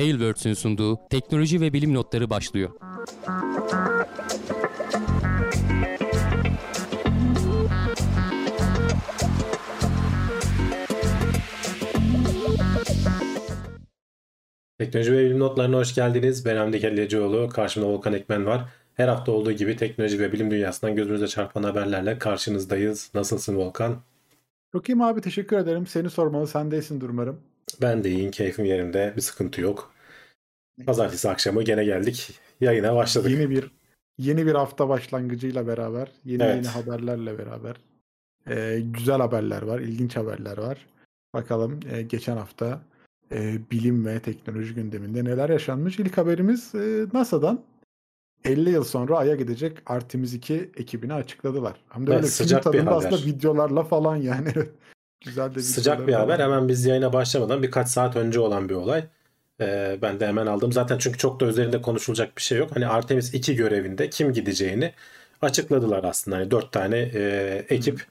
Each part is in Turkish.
Tailwords'ün sunduğu teknoloji ve bilim notları başlıyor. Teknoloji ve bilim notlarına hoş geldiniz. Ben Hamdi Kellecioğlu. Karşımda Volkan Ekmen var. Her hafta olduğu gibi teknoloji ve bilim dünyasından gözümüze çarpan haberlerle karşınızdayız. Nasılsın Volkan? Çok iyiyim abi teşekkür ederim. Seni sormalı sen değilsin umarım. Ben de iyiyim. Keyfim yerinde. Bir sıkıntı yok. Pazartesi akşamı gene geldik. Yayına başladık. Yeni bir yeni bir hafta başlangıcıyla beraber, yeni Evet. yeni haberlerle beraber. Ee, güzel haberler var, ilginç haberler var. Bakalım e, geçen hafta e, bilim ve teknoloji gündeminde neler yaşanmış. İlk haberimiz e, NASA'dan 50 yıl sonra Ay'a gidecek Artemis 2 ekibini açıkladılar. Hem de Evet, öyle film sıcak bir tadında haber. aslında videoları falan yani. Güzel de Sıcak bir haber. Hemen biz yayına başlamadan birkaç saat önce olan bir olay. Ee, ben de hemen aldım. Zaten çünkü çok da üzerinde konuşulacak bir şey yok. Hani Artemis 2 görevinde kim gideceğini açıkladılar aslında. Hani 4 tane e, ekip,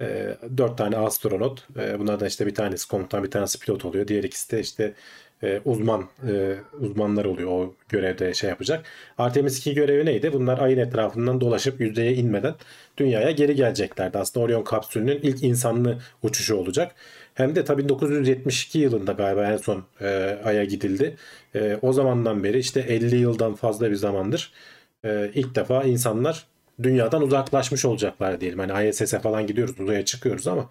e, 4 tane astronot. E, bunlardan işte bir tanesi komutan, bir tanesi pilot oluyor. Diğer ikisi de işte e, uzman e, uzmanlar oluyor o görevde şey yapacak. Artemis 2 görevi neydi? Bunlar ayın etrafından dolaşıp yüzeye inmeden dünyaya geri geleceklerdi. Aslında Orion kapsülünün ilk insanlı uçuşu olacak. Hem de tabii 1972 yılında galiba en son e, Ay'a gidildi. E, o zamandan beri işte 50 yıldan fazla bir zamandır e, ilk defa insanlar dünyadan uzaklaşmış olacaklar diyelim. Hani ISS'e falan gidiyoruz, uzaya çıkıyoruz ama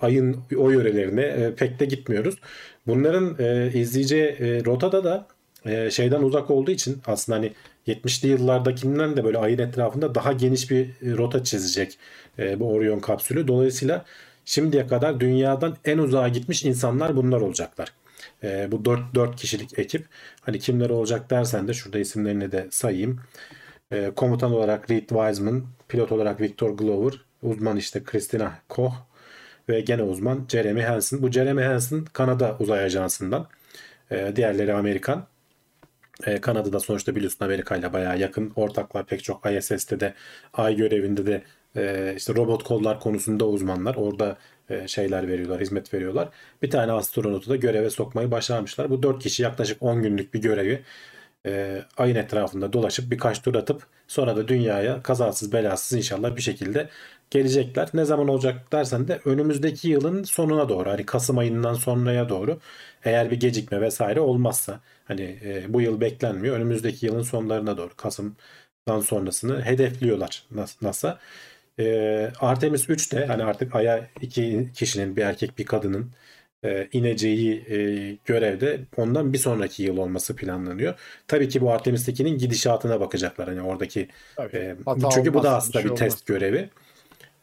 ayın o yörelerine e, pek de gitmiyoruz. Bunların e, izleyeceği e, rotada da e, şeyden uzak olduğu için aslında hani 70'li yıllardakinden de böyle ayın etrafında daha geniş bir e, rota çizecek e, bu Orion kapsülü. Dolayısıyla şimdiye kadar dünyadan en uzağa gitmiş insanlar bunlar olacaklar. E, bu 4, 4 kişilik ekip. Hani kimler olacak dersen de şurada isimlerini de sayayım. E, komutan olarak Reed Wiseman, pilot olarak Victor Glover, uzman işte Christina Koch ve gene uzman Jeremy Hansen. Bu Jeremy Hansen Kanada Uzay Ajansı'ndan. E, diğerleri Amerikan. E, Kanada'da sonuçta biliyorsun Amerika ile bayağı yakın. Ortaklar pek çok ISS'te de ay görevinde de e, işte robot kollar konusunda uzmanlar. Orada e, şeyler veriyorlar, hizmet veriyorlar. Bir tane astronotu da göreve sokmayı başarmışlar. Bu dört kişi yaklaşık 10 günlük bir görevi e, ayın etrafında dolaşıp birkaç tur atıp sonra da dünyaya kazasız belasız inşallah bir şekilde gelecekler. Ne zaman olacak dersen de önümüzdeki yılın sonuna doğru hani Kasım ayından sonraya doğru eğer bir gecikme vesaire olmazsa hani e, bu yıl beklenmiyor önümüzdeki yılın sonlarına doğru Kasım'dan sonrasını hedefliyorlar NASA. E, Artemis 3 de hani artık Ay'a iki kişinin bir erkek bir kadının e, ineceği e, görevde ondan bir sonraki yıl olması planlanıyor. Tabii ki bu Artemis 2'nin gidişatına bakacaklar. Hani oradaki Tabii. e, çünkü bu da aslında bir bir, şey test olmaz. görevi.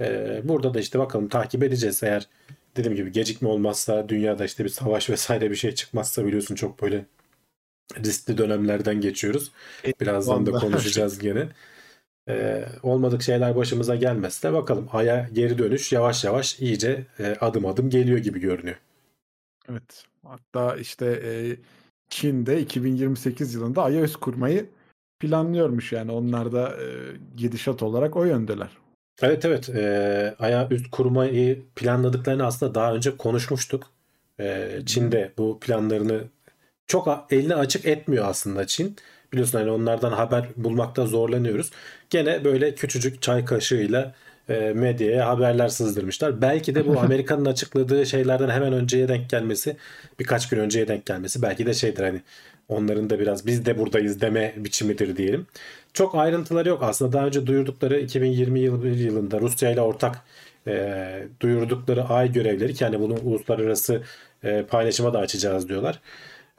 E, burada da işte bakalım takip edeceğiz. Eğer dediğim gibi gecikme olmazsa dünyada işte bir savaş vesaire bir şey çıkmazsa biliyorsun çok böyle riskli dönemlerden geçiyoruz. Birazdan da konuşacağız gene. E, olmadık şeyler başımıza gelmezse bakalım Ay'a geri dönüş yavaş yavaş iyice e, adım adım geliyor gibi görünüyor. Evet. Hatta işte e, Çin'de 2028 yılında Ay'a üs kurmayı planlıyormuş yani. Onlar da e, gidişat olarak o yöndeler. Evet evet e, Ay'a üst kurmayı planladıklarını aslında daha önce konuşmuştuk. E, Çin'de bu planlarını çok eline açık etmiyor aslında Çin. Biliyorsun hani onlardan haber bulmakta zorlanıyoruz. Gene böyle küçücük çay kaşığıyla e, medyaya haberler sızdırmışlar. Belki de bu Amerika'nın açıkladığı şeylerden hemen önceye denk gelmesi, birkaç gün önceye denk gelmesi belki de şeydir hani onların da biraz biz de buradayız deme biçimidir diyelim. Çok ayrıntıları yok. Aslında daha önce duyurdukları 2020 yıl- yılında Rusya ile ortak e, duyurdukları ay görevleri ki hani bunu uluslararası e, paylaşıma da açacağız diyorlar.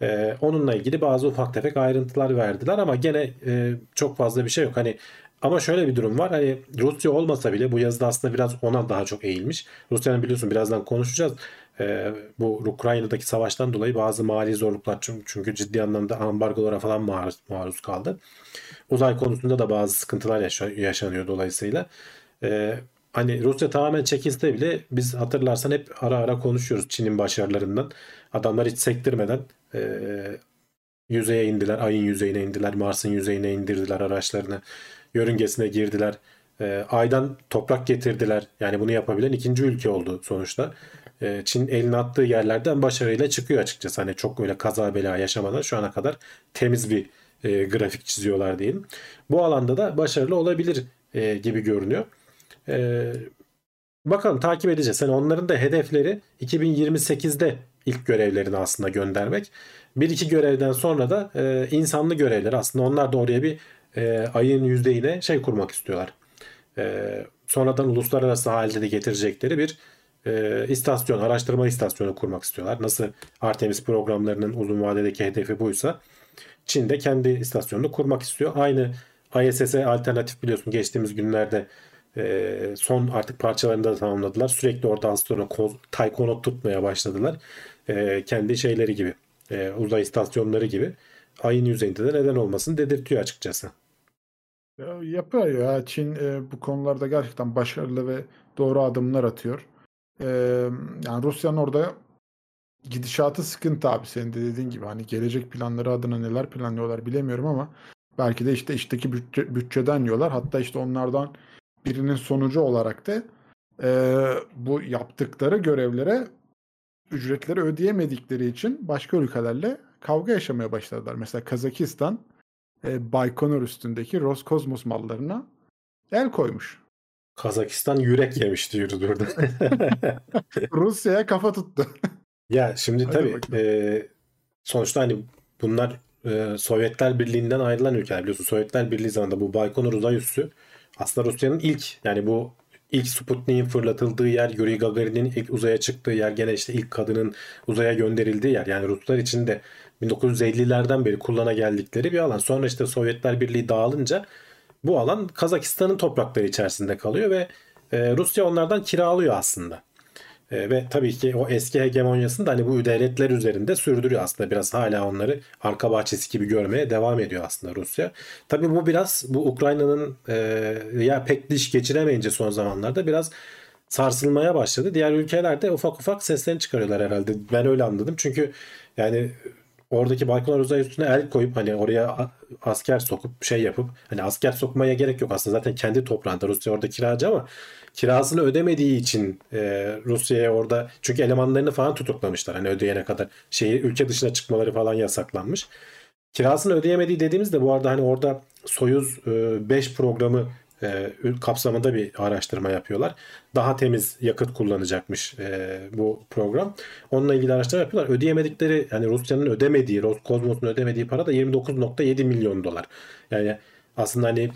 E, onunla ilgili bazı ufak tefek ayrıntılar verdiler ama gene e, çok fazla bir şey yok. Hani ama şöyle bir durum var. Hani Rusya olmasa bile bu yazıda aslında biraz ona daha çok eğilmiş. Rusya'nın biliyorsun birazdan konuşacağız. E, bu Ukrayna'daki savaştan dolayı bazı mali zorluklar çünkü, çünkü ciddi anlamda ambargolara falan maruz, maruz kaldı. Uzay konusunda da bazı sıkıntılar yaşa- yaşanıyor dolayısıyla. Ee, hani Rusya tamamen çekilse bile biz hatırlarsan hep ara ara konuşuyoruz Çin'in başarılarından. Adamlar hiç sektirmeden e, yüzeye indiler, ayın yüzeyine indiler, Mars'ın yüzeyine indirdiler araçlarını, yörüngesine girdiler. E, aydan toprak getirdiler. Yani bunu yapabilen ikinci ülke oldu sonuçta. e, Çin elini attığı yerlerden başarıyla çıkıyor açıkçası. Hani çok öyle kaza bela yaşamadan şu ana kadar temiz bir e, grafik çiziyorlar diyelim. Bu alanda da başarılı olabilir e, gibi görünüyor. E, bakalım takip edeceğiz. Yani onların da hedefleri 2028'de ilk görevlerini aslında göndermek. Bir iki görevden sonra da e, insanlı görevler aslında onlar da oraya bir e, ayın yüzeyine şey kurmak istiyorlar. E, sonradan uluslararası halde de getirecekleri bir e, istasyon, araştırma istasyonu kurmak istiyorlar. Nasıl Artemis programlarının uzun vadedeki hedefi buysa Çin de kendi istasyonunu kurmak istiyor. Aynı ISS'e alternatif biliyorsun geçtiğimiz günlerde e, son artık parçalarını da tamamladılar. Sürekli orada astronot, taykonot tutmaya başladılar. E, kendi şeyleri gibi, e, uzay istasyonları gibi. Ayın yüzeyinde de neden olmasın dedirtiyor açıkçası. Ya, yapıyor ya. Çin e, bu konularda gerçekten başarılı ve doğru adımlar atıyor. E, yani Rusya'nın orada gidişatı sıkıntı abi senin de dediğin gibi. Hani gelecek planları adına neler planlıyorlar bilemiyorum ama belki de işte işteki bütçe, bütçeden yiyorlar. Hatta işte onlardan birinin sonucu olarak da e, bu yaptıkları görevlere ücretleri ödeyemedikleri için başka ülkelerle kavga yaşamaya başladılar. Mesela Kazakistan e, Baykonur üstündeki Roskosmos mallarına el koymuş. Kazakistan yürek yemiş diyoruz burada. Rusya'ya kafa tuttu. ya şimdi Hadi tabii bakalım. e, sonuçta hani bunlar e, Sovyetler Birliği'nden ayrılan ülkeler biliyorsun. Sovyetler Birliği zamanında bu Baykonur uzay üssü aslında Rusya'nın ilk yani bu ilk Sputnik'in fırlatıldığı yer, Yuri Gagarin'in ilk uzaya çıktığı yer, gene işte ilk kadının uzaya gönderildiği yer. Yani Ruslar için de 1950'lerden beri kullana geldikleri bir alan. Sonra işte Sovyetler Birliği dağılınca bu alan Kazakistan'ın toprakları içerisinde kalıyor ve e, Rusya onlardan kiralıyor aslında. E, ve tabii ki o eski hegemonyasını da hani bu devletler üzerinde sürdürüyor aslında. Biraz hala onları arka bahçesi gibi görmeye devam ediyor aslında Rusya. Tabii bu biraz bu Ukrayna'nın e, ya pek diş geçiremeyince son zamanlarda biraz sarsılmaya başladı. Diğer ülkeler de ufak ufak seslerini çıkarıyorlar herhalde. Ben öyle anladım. Çünkü yani oradaki Baykonur uzay üstüne el koyup hani oraya asker sokup şey yapıp hani asker sokmaya gerek yok aslında zaten kendi toprağında Rusya orada kiracı ama kirasını ödemediği için e, Rusya'ya orada çünkü elemanlarını falan tutuklamışlar hani ödeyene kadar şeyi ülke dışına çıkmaları falan yasaklanmış. Kirasını ödeyemediği dediğimizde bu arada hani orada Soyuz e, 5 programı e, kapsamında bir araştırma yapıyorlar. Daha temiz yakıt kullanacakmış e, bu program. Onunla ilgili araştırma yapıyorlar. Ödeyemedikleri yani Rusya'nın ödemediği, Roskosmos'un ödemediği para da 29.7 milyon dolar. Yani aslında hani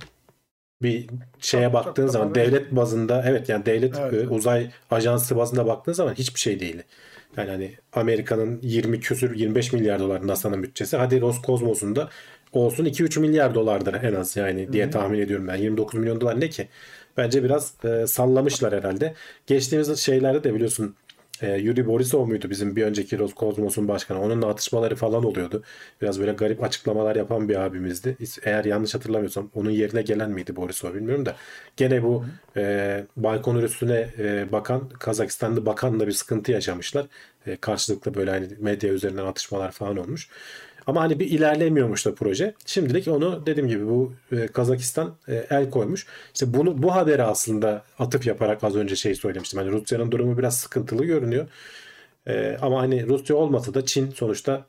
bir şeye Çok- baktığın çok zaman değil. devlet bazında evet yani devlet Evet, e, uzay ajansı bazında baktığın zaman hiçbir şey değil. Yani hani Amerika'nın 20 küsür 25 milyar dolar NASA'nın bütçesi. Hadi Roskosmos'un da olsun 2-3 milyar dolardır en az yani diye tahmin ediyorum ben. 29 milyon dolar ne ki? Bence biraz e, sallamışlar herhalde. Geçtiğimiz şeylerde de biliyorsun e, Yuri Borisov muydu bizim bir önceki Roskosmos'un başkanı? Onunla atışmaları falan oluyordu. Biraz böyle garip açıklamalar yapan bir abimizdi. Eğer yanlış hatırlamıyorsam onun yerine gelen miydi Borisov bilmiyorum da. Gene bu e, Baykonur üstüne e, bakan Kazakistanlı bakanla bir sıkıntı yaşamışlar. E, karşılıklı böyle hani medya üzerinden atışmalar falan olmuş. Ama hani bir ilerlemiyormuş da proje. Şimdilik onu dediğim gibi bu e, Kazakistan e, el koymuş. İşte bunu bu haberi aslında atıf yaparak az önce şey söylemiştim. Hani Rusya'nın durumu biraz sıkıntılı görünüyor. E, ama hani Rusya olmasa da Çin sonuçta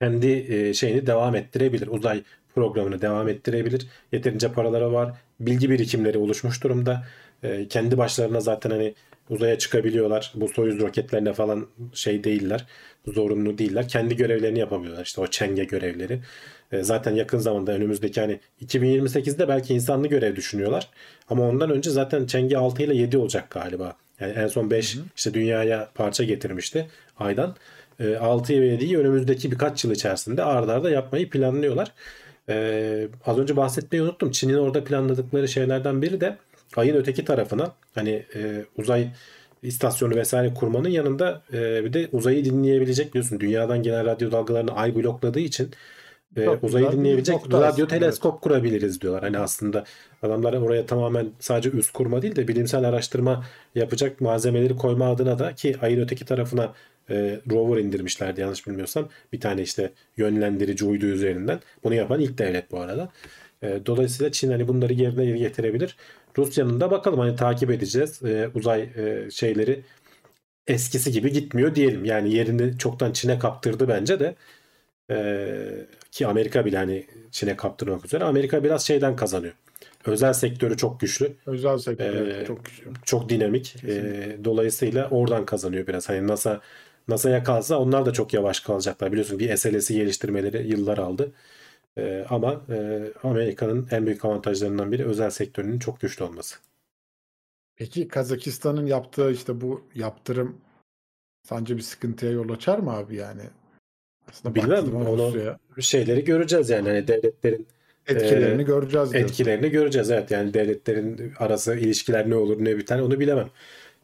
kendi e, şeyini devam ettirebilir. Uzay programını devam ettirebilir. Yeterince paraları var. Bilgi birikimleri oluşmuş durumda. E, kendi başlarına zaten hani uzaya çıkabiliyorlar. Bu Soyuz roketlerine falan şey değiller. Zorunlu değiller. Kendi görevlerini yapabiliyorlar. İşte o Çenge görevleri. E, zaten yakın zamanda önümüzdeki hani 2028'de belki insanlı görev düşünüyorlar. Ama ondan önce zaten Çenge 6 ile 7 olacak galiba. Yani en son 5 işte dünyaya parça getirmişti aydan. E, 6 ve 7'yi önümüzdeki birkaç yıl içerisinde ardarda arda yapmayı planlıyorlar. E, az önce bahsetmeyi unuttum. Çin'in orada planladıkları şeylerden biri de ayın öteki tarafına hani e, uzay istasyonu vesaire kurmanın yanında e, bir de uzayı dinleyebilecek biliyorsun dünyadan gelen radyo dalgalarını ay blokladığı için e, Çok uzayı dinleyebilecek radyo teleskop kurabiliriz diyorlar. Hani aslında adamlar oraya tamamen sadece üst kurma değil de bilimsel araştırma yapacak malzemeleri koyma adına da ki ayın öteki tarafına e, rover indirmişlerdi yanlış bilmiyorsam. Bir tane işte yönlendirici uydu üzerinden. Bunu yapan ilk devlet bu arada. E, dolayısıyla Çin hani bunları yerine getirebilir. Rusya'nın da bakalım hani takip edeceğiz e, uzay e, şeyleri eskisi gibi gitmiyor diyelim. Yani yerini çoktan Çin'e kaptırdı bence de. Ee, ki Amerika bile hani Çin'e kaptırmak üzere. Amerika biraz şeyden kazanıyor. Özel sektörü çok güçlü. Özel sektör Ee, çok güçlü. Çok dinamik. Ee, dolayısıyla oradan kazanıyor biraz. Hani NASA NASA'ya kalsa onlar da çok yavaş kalacaklar. Biliyorsun bir SLS'i geliştirmeleri yıllar aldı. Ee, ama e, Amerika'nın en büyük avantajlarından biri özel sektörünün çok güçlü olması. Peki Kazakistan'ın yaptığı işte bu yaptırım sence bir sıkıntıya yol açar mı abi yani? Aslında Bilmem, onu- Rusya'ya Şeyleri göreceğiz yani hani devletlerin etkilerini Ee, göreceğiz diyorsun. etkilerini göreceğiz. Evet yani devletlerin arası ilişkiler ne olur ne biter onu bilemem.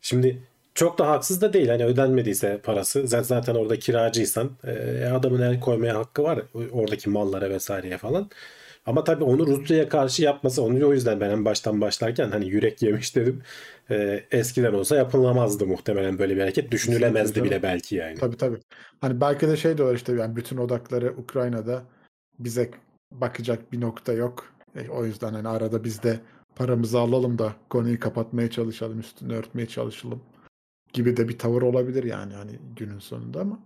Şimdi çok da haksız da değil. Hani ödenmediyse parası zaten orada kiracıysan e, adamın el koymaya hakkı var oradaki mallara vesaireye falan. Ama tabii onu Rusya'ya karşı yapması onu o yüzden ben en baştan başlarken hani yürek yemiş dedim. E, eskiden olsa yapılamazdı muhtemelen böyle bir hareket. Düşünülemezdi bile belki yani. Tabii tabii. Hani belki de şey diyorlar işte yani bütün odakları Ukrayna'da bize bakacak bir nokta yok. E, o yüzden hani arada biz de paramızı alalım da konuyu kapatmaya çalışalım, üstünü örtmeye çalışalım gibi de bir tavır olabilir yani hani günün sonunda ama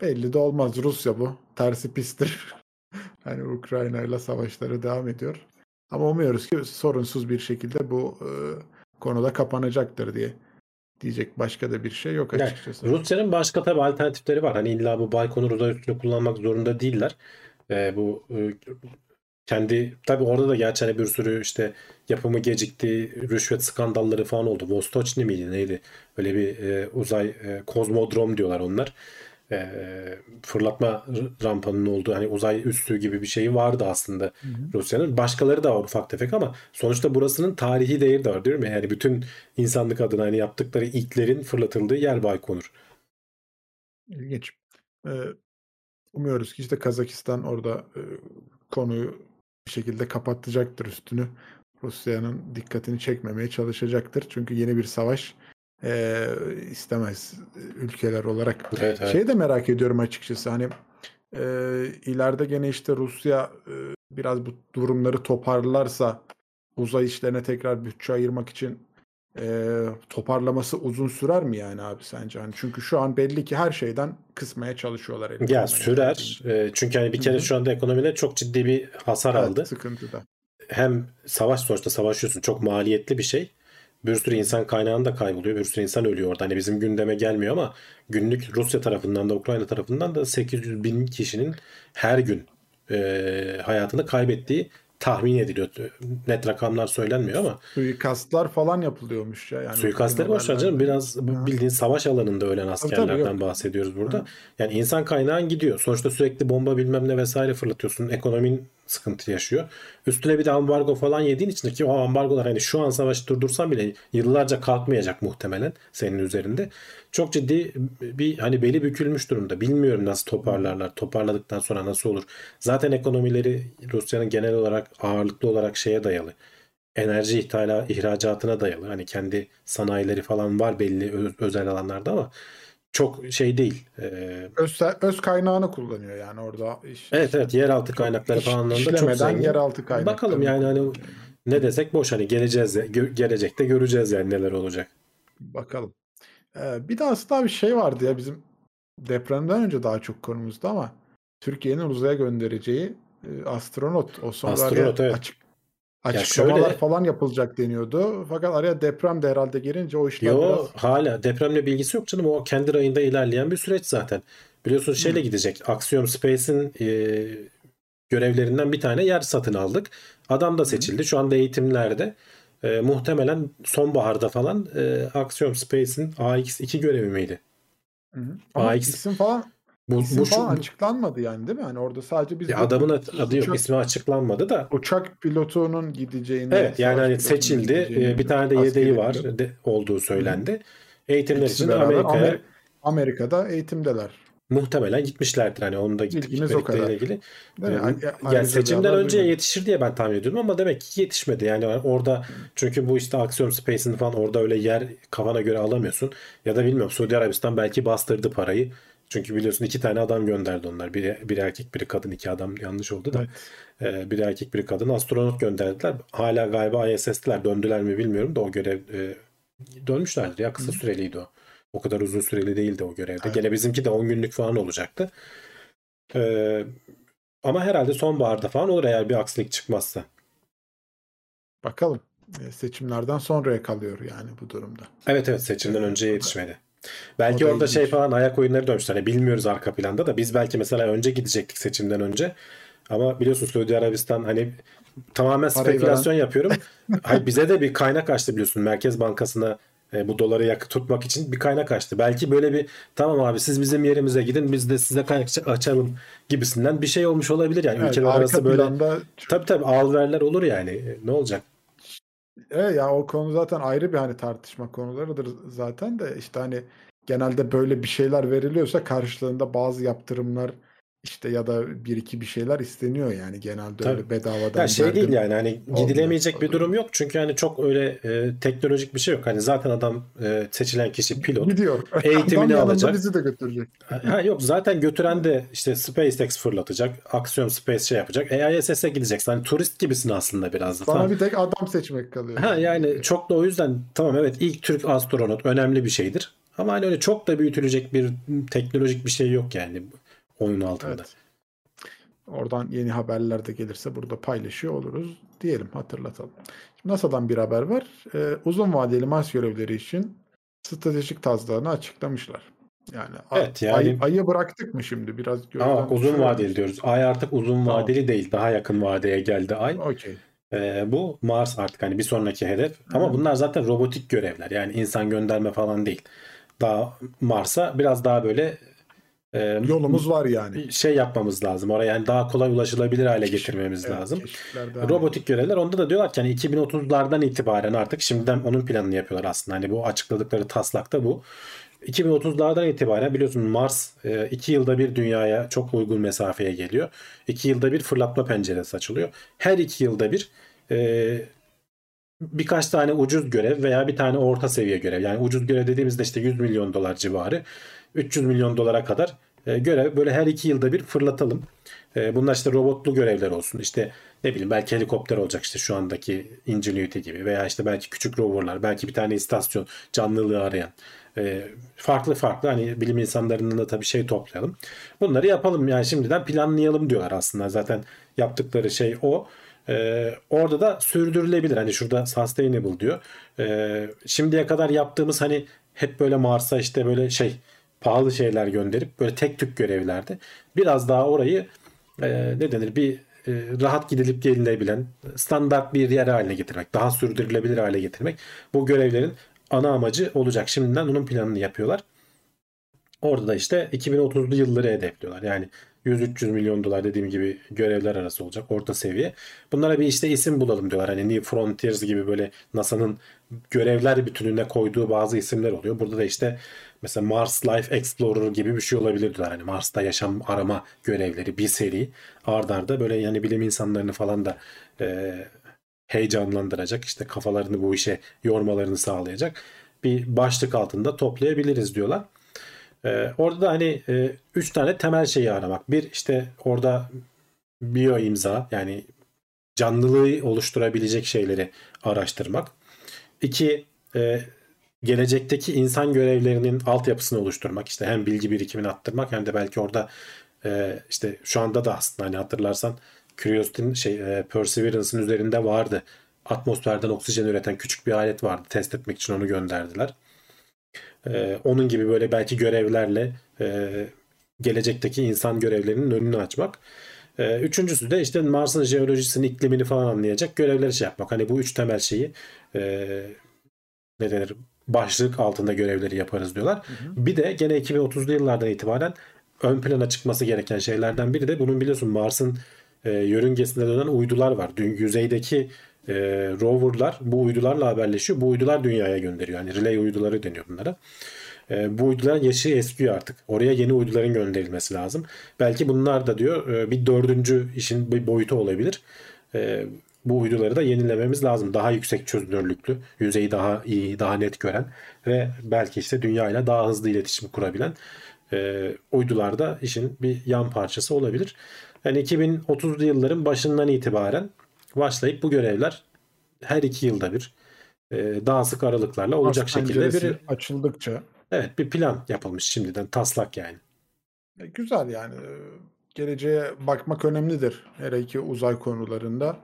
belli de olmaz. Rusya bu. Tersi pistir. hani Ukrayna ile savaşları devam ediyor. Ama umuyoruz ki sorunsuz bir şekilde bu e, konuda kapanacaktır diye diyecek başka da bir şey yok Yani açıkçası. Rusya'nın başka tabii alternatifleri var. Hani illa bu Baykonur uzay üssünü kullanmak zorunda değiller. Ee, bu e, kendi tabii orada da gerçi hani bir sürü işte yapımı gecikti, rüşvet skandalları falan oldu. Vostochny miydi neydi? Öyle bir e, uzay e, kozmodrom diyorlar onlar. E, fırlatma rampanın olduğu hani uzay üssü gibi bir şeyi vardı aslında. Rusya'nın. Başkaları da var ufak tefek ama sonuçta burasının tarihi değeri de var değil mi? Yani bütün insanlık adına hani yaptıkları ilklerin fırlatıldığı yer Baykonur. İlginç. Ee, umuyoruz ki işte Kazakistan orada e, konuyu bir şekilde kapatacaktır üstünü. Rusya'nın dikkatini çekmemeye çalışacaktır. Çünkü yeni bir savaş e, istemez ülkeler olarak. Evet, evet. Şeyi de merak ediyorum açıkçası. Hani e, ileride gene işte Rusya e, biraz bu durumları toparlarsa uzay işlerine tekrar bütçe ayırmak için e, toparlaması uzun sürer mi yani abi sence? Hani çünkü şu an belli ki her şeyden kısmaya çalışıyorlar. Ya sürer. E, çünkü hani bir kere Hı hı. şu anda ekonomide çok ciddi bir hasar Evet, aldı. sıkıntıda. Hem savaş sonuçta savaşıyorsun. Çok maliyetli bir şey. Bir sürü insan kaynağın da kayboluyor. Bir sürü insan ölüyor orada. Hani bizim gündeme gelmiyor ama günlük Rusya tarafından da Ukrayna tarafından da 800 bin kişinin her gün e, hayatını kaybettiği tahmin ediliyor. Net rakamlar söylenmiyor ama Suikastlar falan yapılıyormuş ya. Yani Suikastleri bugün boş ver canım. Biraz Ha. bildiğin savaş alanında ölen tabii, askerlerden yok. bahsediyoruz burada. Ha. Yani insan kaynağın gidiyor. Sonuçta sürekli bomba bilmem ne vesaire fırlatıyorsun. Ekonomin sıkıntı yaşıyor. Üstüne bir de ambargo falan yediğin için ki o ambargolar hani şu an savaşı durdursan bile yıllarca kalkmayacak muhtemelen senin üzerinde. Çok ciddi bir hani beli bükülmüş durumda. Bilmiyorum nasıl toparlarlar. Toparladıktan sonra nasıl olur. Zaten ekonomileri Rusya'nın genel olarak ağırlıklı olarak şeye dayalı enerji ithala, ihracatına dayalı. Hani kendi sanayileri falan var belli özel alanlarda ama çok şey değil. Ee, Öz, öz kaynağını kullanıyor yani orada. Iş, evet evet yeraltı kaynakları iş- falan anlamında çok zengin. yeraltı kaynakları. Bakalım yani hani ne desek boş hani geleceğiz gelecekte göreceğiz yani neler olacak. Bakalım. Ee, bir de aslında bir şey vardı ya bizim depremden önce daha çok konumuzda ama Türkiye'nin uzaya göndereceği e, astronot. O araya evet. açık açıklamalar şöyle- falan yapılacak deniyordu. Fakat araya deprem de herhalde gelince o işler Yo biraz hala depremle bilgisi yok canım o kendi rayında ilerleyen bir süreç zaten. Biliyorsun şeyle gidecek Axiom Space'in e, görevlerinden bir tane yer satın aldık. Adam da seçildi. Şu anda eğitimlerde. E, muhtemelen sonbaharda falan e, Axiom Space'in AX2 görevi miydi? Hı hı. Ama AX isim falan Bu, isim bu falan açıklanmadı yani değil mi? Hani orada sadece biz Ya bu adamın adı adı yok, uçak, ismi açıklanmadı da. uçak pilotunun gideceğini, Evet yani hani seçildi. gideceğini E, bir tane de yedeği var de, olduğu söylendi. Eğitimler için Amerika'ya Amer- Amerika'da eğitimdeler. muhtemelen gitmişlerdir. Hani onun da Bilgimiz o kadar. ilgili. Mi? Ee, Yani seçimden önce duymadım. yetişir diye ben tahmin ediyordum ama demek ki yetişmedi. Yani orada çünkü bu işte Axiom Space'in falan orada öyle yer kafana göre alamıyorsun. Ya da bilmiyorum Suudi Arabistan belki bastırdı parayı. Çünkü biliyorsun iki tane adam gönderdi onlar. Biri, biri erkek biri kadın iki adam yanlış oldu da. Ee, biri erkek biri kadın astronot gönderdiler. Hala galiba ISS'tiler döndüler mi bilmiyorum da o görev e, dönmüşlerdir ya kısa süreliydi o. O kadar uzun süreli değildi o görevde. Evet. Gene bizimki de 10 günlük falan olacaktı. Ee, ama herhalde sonbaharda falan olur eğer bir aksilik çıkmazsa. Bakalım. E, seçimlerden sonraya kalıyor yani bu durumda. Evet evet seçimden önce yetişmedi. Belki o orada şey ilginç. falan ayak oyunları dönmüşler. Hani bilmiyoruz arka planda da biz belki mesela önce gidecektik seçimden önce. Ama biliyorsun Suudi Arabistan hani tamamen Parayı spekülasyon yapıyorum. Hayır, bize de bir kaynak açtı biliyorsun Merkez Bankası'na e, bu doları yakıt tutmak için bir kaynak açtı. Belki böyle bir tamam abi siz bizim yerimize gidin biz de size kaynak açalım gibisinden bir şey olmuş olabilir yani. Evet, Ülkeler arası böyle tabii tabii alverler olur yani. E, Ne olacak? Evet ya o konu zaten ayrı bir hani tartışma konularıdır zaten de işte hani genelde böyle bir şeyler veriliyorsa karşılığında bazı yaptırımlar işte ya da bir iki bir şeyler isteniyor yani genelde öyle Tabii. bedavadan Ya şey değil yani hani Olmuyor. gidilemeyecek bir durum yok. Çünkü hani çok öyle e, teknolojik bir şey yok. Hani zaten adam e, seçilen kişi pilot. Gidiyor. Eğitimini Adam alacak. bizi de götürecek. Ha yok zaten götüren de işte SpaceX fırlatacak. Aksiyon Space şey yapacak. EISS'e gideceksin. Hani turist gibisin aslında biraz da. Sana Tamam. bir tek adam seçmek kalıyor. Ha yani çok da o yüzden tamam evet ilk Türk astronot önemli bir şeydir. Ama hani öyle çok da büyütülecek bir teknolojik bir şey yok yani oyun altında. Evet. Oradan yeni haberler de gelirse burada paylaşıyor oluruz diyelim hatırlatalım. Şimdi NASA'dan bir haber var. Ee, uzun vadeli Mars görevleri için stratejik taslağını açıklamışlar. Yani, Evet, yani- ay- ayı bıraktık mı şimdi biraz Ama bak uzun vadeli diyoruz. Ay artık uzun Tamam. vadeli değil. Daha yakın vadeye geldi ay. Okey. Ee, bu Mars artık hani bir sonraki hedef. Ama Hı. bunlar zaten robotik görevler. Yani insan gönderme falan değil. Daha Mars'a biraz daha böyle e, Yolumuz var yani. şey yapmamız lazım. Oraya yani daha kolay ulaşılabilir hale getirmemiz evet, lazım. Robotik görevler onda da diyorlar ki hani 2030'lardan itibaren artık şimdiden onun planını yapıyorlar aslında. Hani bu açıkladıkları taslakta bu. 2030'lardan itibaren biliyorsun Mars 2 yılda bir dünyaya çok uygun mesafeye geliyor. 2 yılda bir fırlatma penceresi açılıyor. Her 2 yılda bir e, birkaç tane ucuz görev veya bir tane orta seviye görev. Yani ucuz görev dediğimizde işte 100 milyon dolar civarı. 300 milyon dolara kadar e, görev böyle her 2 yılda bir fırlatalım. E, bunlar işte robotlu görevler olsun. İşte ne bileyim belki helikopter olacak işte şu andaki Ingenuity gibi veya işte belki küçük roverlar, belki bir tane istasyon canlılığı arayan. E, farklı farklı hani bilim insanlarının da tabii şey toplayalım. Bunları yapalım yani şimdiden planlayalım diyorlar aslında. Zaten yaptıkları şey o. Ee, orada da sürdürülebilir. Hani şurada sustainable diyor. Ee, şimdiye kadar yaptığımız hani hep böyle Mars'a işte böyle şey pahalı şeyler gönderip böyle tek tük görevlerdi. Biraz daha orayı e, ne denir bir e, rahat gidilip gelinebilen standart bir yer haline getirmek. Daha sürdürülebilir hale getirmek. Bu görevlerin ana amacı olacak. Şimdiden onun planını yapıyorlar. Orada da işte 2030'lu yılları hedefliyorlar. Yani 100-300 milyon dolar dediğim gibi görevler arası olacak. Orta seviye. Bunlara bir işte isim bulalım diyorlar. Hani New Frontiers gibi böyle NASA'nın görevler bütününe koyduğu bazı isimler oluyor. Burada da işte mesela Mars Life Explorer gibi bir şey olabilir diyorlar. Hani Mars'ta yaşam arama görevleri bir seri ardarda arda böyle yani bilim insanlarını falan da e, heyecanlandıracak işte kafalarını bu işe yormalarını sağlayacak bir başlık altında toplayabiliriz diyorlar. Ee, orada da hani e, üç tane temel şeyi aramak. Bir işte orada biyo imza yani canlılığı oluşturabilecek şeyleri araştırmak. İki e, gelecekteki insan görevlerinin altyapısını oluşturmak. İşte hem bilgi birikimini arttırmak hem de belki orada e, işte şu anda da aslında hani hatırlarsan Curiosity'nin şey e, Perseverance'ın üzerinde vardı. Atmosferden oksijen üreten küçük bir alet vardı. Test etmek için onu gönderdiler. Ee, onun gibi böyle belki görevlerle e, gelecekteki insan görevlerinin önünü açmak. Ee, üçüncüsü de işte Mars'ın jeolojisini, iklimini falan anlayacak görevleri şey yapmak. Hani bu üç temel şeyi e, ne denir başlık altında görevleri yaparız diyorlar. Hı hı. Bir de gene 2030'lu yıllardan itibaren ön plana çıkması gereken şeylerden biri de bunun biliyorsun Mars'ın e, yörüngesinde dönen uydular var. Dün yüzeydeki e, roverlar bu uydularla haberleşiyor. Bu uydular dünyaya gönderiyor. Yani relay uyduları deniyor bunlara. E, bu uyduların yaşı eskiyor artık. Oraya yeni uyduların gönderilmesi lazım. Belki bunlar da diyor e, bir dördüncü işin bir boyutu olabilir. E, bu uyduları da yenilememiz lazım. Daha yüksek çözünürlüklü, yüzeyi daha iyi, daha net gören ve belki işte dünyayla daha hızlı iletişim kurabilen e, uydular da işin bir yan parçası olabilir. Yani 2030'lu yılların başından itibaren başlayıp bu görevler her iki yılda bir e, daha sık aralıklarla olacak Mars şekilde bir açıldıkça Evet bir plan yapılmış şimdiden taslak yani. E, güzel yani. E, Geleceğe bakmak önemlidir. Her iki uzay konularında.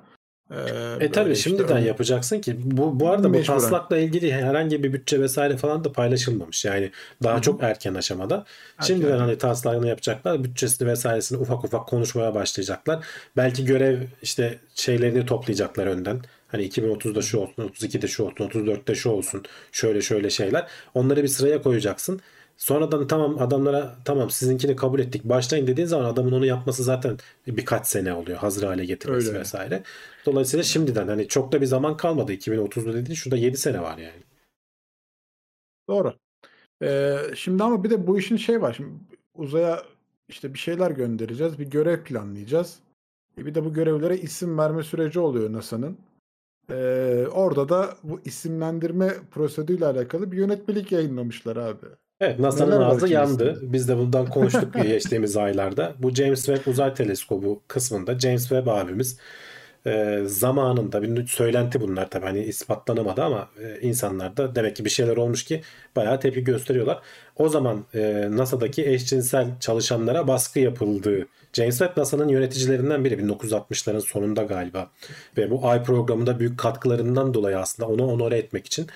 E, E tabii işte şimdiden ön- yapacaksın ki bu bu arada bu Mecburen. taslakla ilgili herhangi bir bütçe vesaire falan da paylaşılmamış. Yani daha Hı çok erken aşamada. Erken. Şimdiden hani taslağını yapacaklar. Bütçesini vesairesini ufak ufak konuşmaya başlayacaklar. Belki görev işte şeylerini toplayacaklar önden. Hani 2030'da şu olsun, 32'de şu olsun, 34'te şu olsun. Şöyle şöyle şeyler. Onları bir sıraya koyacaksın. Sonradan tamam adamlara tamam sizinkini kabul ettik başlayın dediğin zaman adamın onu yapması zaten birkaç sene oluyor hazır hale getirmesi Öyle. vesaire. Dolayısıyla şimdiden hani çok da bir zaman kalmadı 2030'da dediğin şurada 7 sene var yani. Doğru. Ee, şimdi ama bir de bu işin şey var. Şimdi uzaya işte bir şeyler göndereceğiz. Bir görev planlayacağız. E bir de bu görevlere isim verme süreci oluyor NASA'nın. Ee, orada da bu isimlendirme prosedürüyle alakalı bir yönetmelik yayınlamışlar abi. Evet NASA'nın ağzı yandı. Biz de bundan konuştuk geçtiğimiz aylarda. Bu James Webb Uzay Teleskobu kısmında James Webb abimiz e, zamanında bir söylenti bunlar tabii hani ispatlanamadı ama e, insanlar da demek ki bir şeyler olmuş ki bayağı tepki gösteriyorlar. O zaman e, NASA'daki eşcinsel çalışanlara baskı yapıldığı James Webb NASA'nın yöneticilerinden biri 1960'ların sonunda galiba ve bu ay programında büyük katkılarından dolayı aslında onu onore etmek için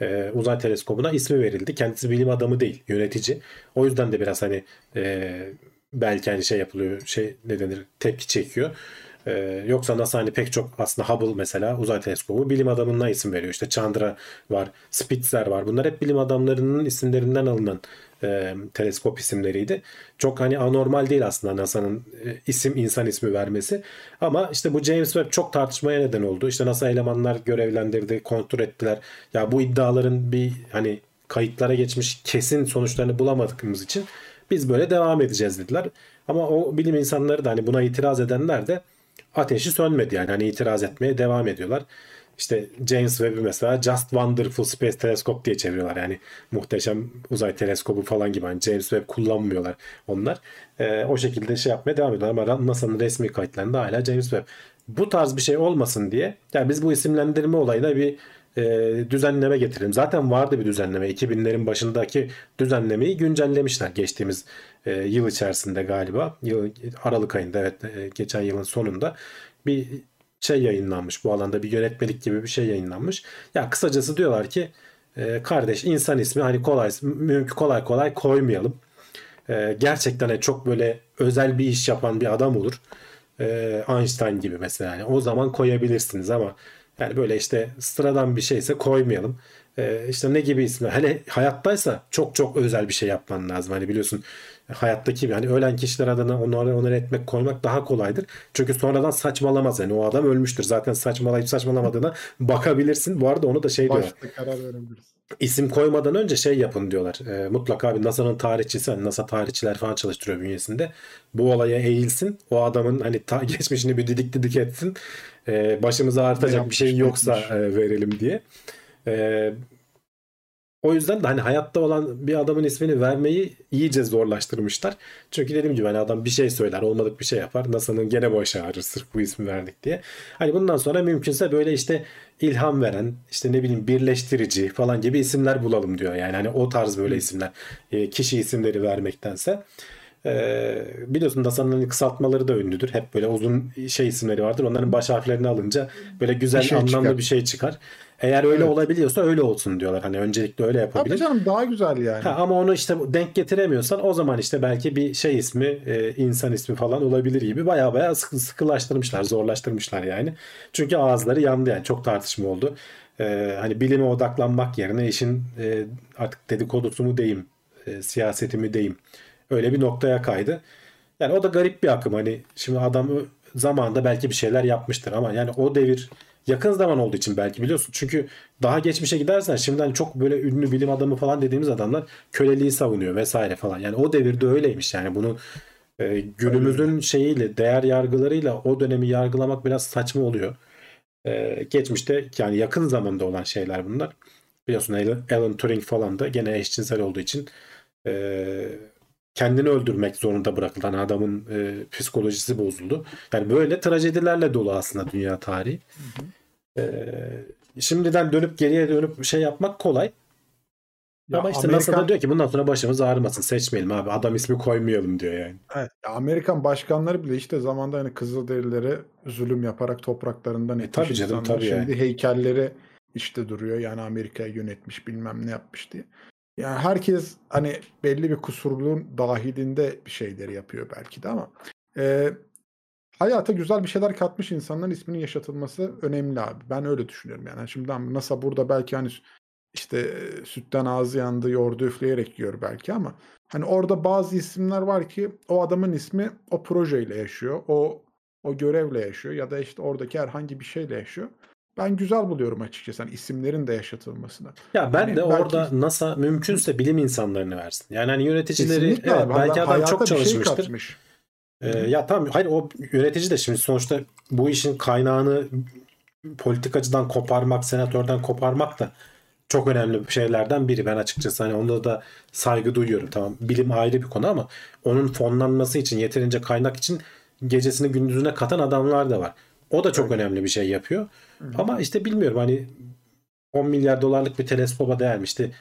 e, uzay teleskobuna ismi verildi. Kendisi bilim adamı değil, yönetici. O yüzden de biraz hani e, belki hani şey yapılıyor, şey ne denir, tepki çekiyor. E, yoksa NASA hani pek çok aslında Hubble mesela uzay teleskobu bilim adamına isim veriyor. İşte Chandra var, Spitzer var. Bunlar hep bilim adamlarının isimlerinden alınan e, teleskop isimleriydi. Çok hani anormal değil aslında NASA'nın e, isim insan ismi vermesi. Ama işte bu James Webb çok tartışmaya neden oldu. İşte NASA elemanlar görevlendirdi, kontrol ettiler. Ya bu iddiaların bir hani kayıtlara geçmiş kesin sonuçlarını bulamadığımız için biz böyle devam edeceğiz dediler. Ama o bilim insanları da hani buna itiraz edenler de ateşi sönmedi yani hani itiraz etmeye devam ediyorlar. İşte James Webb'i mesela Just Wonderful Space Telescope diye çeviriyorlar. Yani muhteşem uzay teleskobu falan gibi. Hani James Webb kullanmıyorlar onlar. Ee, o şekilde şey yapmaya devam ediyorlar. Ama NASA'nın resmi kayıtlarında hala James Webb. Bu tarz bir şey olmasın diye yani biz bu isimlendirme olayına bir e, düzenleme getirelim. Zaten vardı bir düzenleme. 2000'lerin başındaki düzenlemeyi güncellemişler geçtiğimiz e, yıl içerisinde galiba. Yıl, Aralık ayında evet e, geçen yılın sonunda bir şey yayınlanmış. Bu alanda bir yönetmelik gibi bir şey yayınlanmış. Ya kısacası diyorlar ki e, kardeş insan ismi hani kolay mümkün kolay kolay koymayalım. E, gerçekten hani çok böyle özel bir iş yapan bir adam olur. E, Einstein gibi mesela. Yani o zaman koyabilirsiniz ama yani böyle işte sıradan bir şeyse koymayalım. E, işte ne gibi ismi? Hele hayattaysa çok çok özel bir şey yapman lazım. Hani biliyorsun hayattaki hani ölen kişiler adına onları onur etmek koymak daha kolaydır. Çünkü sonradan saçmalamaz yani o adam ölmüştür. Zaten saçmalayıp saçmalamadığına bakabilirsin. Bu arada onu da şey diyor. Başta karar verebiliriz. İsim koymadan önce şey yapın diyorlar. E, mutlaka bir NASA'nın tarihçisi, hani NASA tarihçiler falan çalıştırıyor bünyesinde. Bu olaya eğilsin. O adamın hani ta, geçmişini bir didik didik etsin. E, başımıza artacak bir şey yoksa e, verelim diye. E, o yüzden de hani hayatta olan bir adamın ismini vermeyi iyice zorlaştırmışlar. Çünkü dediğim gibi hani adam bir şey söyler, olmadık bir şey yapar. NASA'nın gene başı ağrır sırf bu ismi verdik diye. Hani bundan sonra mümkünse böyle işte ilham veren, işte ne bileyim birleştirici falan gibi isimler bulalım diyor. Yani hani o tarz böyle isimler, e, kişi isimleri vermektense. Ee, biliyorsun NASA'nın hani kısaltmaları da ünlüdür. Hep böyle uzun şey isimleri vardır. Onların baş harflerini alınca böyle güzel Bir şey anlamlı çıkar. bir şey çıkar. Eğer öyle Evet. olabiliyorsa öyle olsun diyorlar. Hani öncelikle öyle Tabii yapabilir. canım daha güzel yani. Ha, ama onu işte denk getiremiyorsan o zaman işte belki bir şey ismi, e, insan ismi falan olabilir gibi baya baya sıkı, sıkılaştırmışlar, zorlaştırmışlar yani. Çünkü ağızları yandı yani çok tartışma oldu. E, hani bilime odaklanmak yerine işin e, artık dedikodusu mu diyeyim, e, siyaseti mi diyeyim öyle bir noktaya kaydı. Yani o da garip bir akım hani şimdi adam zamanında belki bir şeyler yapmıştır ama yani o devir yakın zaman olduğu için belki biliyorsun. Çünkü daha geçmişe gidersen şimdiden çok böyle ünlü bilim adamı falan dediğimiz adamlar köleliği savunuyor vesaire falan. Yani o devirde öyleymiş yani bunu e, günümüzün şeyiyle değer yargılarıyla o dönemi yargılamak biraz saçma oluyor. E, geçmişte yani yakın zamanda olan şeyler bunlar. Biliyorsun Alan, Turing falan da gene eşcinsel olduğu için e, kendini öldürmek zorunda bırakılan adamın e, psikolojisi bozuldu. Yani böyle trajedilerle dolu aslında dünya tarihi. E, şimdiden dönüp geriye dönüp şey yapmak kolay. Ya Ama işte Amerikan- NASA da diyor ki bundan sonra başımız ağrımasın seçmeyelim abi adam ismi koymayalım diyor yani. Evet, ya Amerikan başkanları bile işte zamanda hani Kızılderililere zulüm yaparak topraklarından etmiş tabii canım, insanlar. tabii Şimdi yani. heykelleri işte duruyor. Yani Amerika'yı yönetmiş bilmem ne yapmış diye. Yani herkes hani belli bir kusurluğun dahilinde bir şeyleri yapıyor belki de ama e, hayata güzel bir şeyler katmış insanların isminin yaşatılması önemli abi. Ben öyle düşünüyorum yani. Şimdi hani NASA burada belki hani işte sütten ağzı yandı yoğurdu üfleyerek yiyor belki ama hani orada bazı isimler var ki o adamın ismi o projeyle yaşıyor. O o görevle yaşıyor ya da işte oradaki herhangi bir şeyle yaşıyor. Ben güzel buluyorum açıkçası hani isimlerin de yaşatılmasını. Ya ben Hani de belki- orada NASA mümkünse bilim insanlarını versin. Yani hani yöneticileri Kesinlikle evet, abi. belki adam çok şey çalışmıştır. katmış. Ee, ya tamam hayır o yönetici de şimdi sonuçta bu işin kaynağını politikacıdan koparmak, senatörden koparmak da çok önemli şeylerden biri. Ben açıkçası hani onda da saygı duyuyorum. Tamam bilim ayrı bir konu ama onun fonlanması için yeterince kaynak için gecesini gündüzüne katan adamlar da var. O da çok önemli bir şey yapıyor. Ama işte bilmiyorum hani 10 milyar dolarlık bir teleskoba değermişti.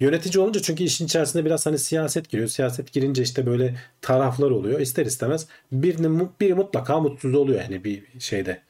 Yönetici olunca çünkü işin içerisinde biraz hani siyaset giriyor. Siyaset girince işte böyle taraflar oluyor. İster istemez birinin biri mutlaka mutsuz oluyor yani bir şeyde.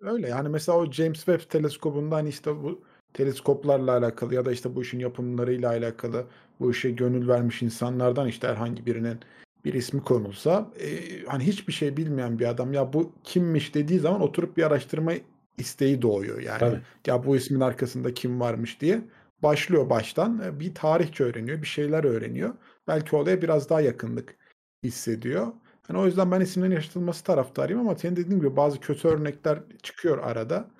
Öyle yani mesela o James Webb teleskobunda hani işte bu teleskoplarla alakalı ya da işte bu işin yapımlarıyla alakalı bu işe gönül vermiş insanlardan işte herhangi birinin bir ismi konulsa e, hani hiçbir şey bilmeyen bir adam ya bu kimmiş dediği zaman oturup bir araştırma isteği doğuyor yani. Tabii. Ya bu ismin arkasında kim varmış diye başlıyor baştan e, bir tarihçe öğreniyor, bir şeyler öğreniyor. Belki olaya biraz daha yakınlık hissediyor. Hani o yüzden ben isimlerin yaşatılması taraftarıyım ama senin dediğin gibi bazı kötü örnekler çıkıyor arada.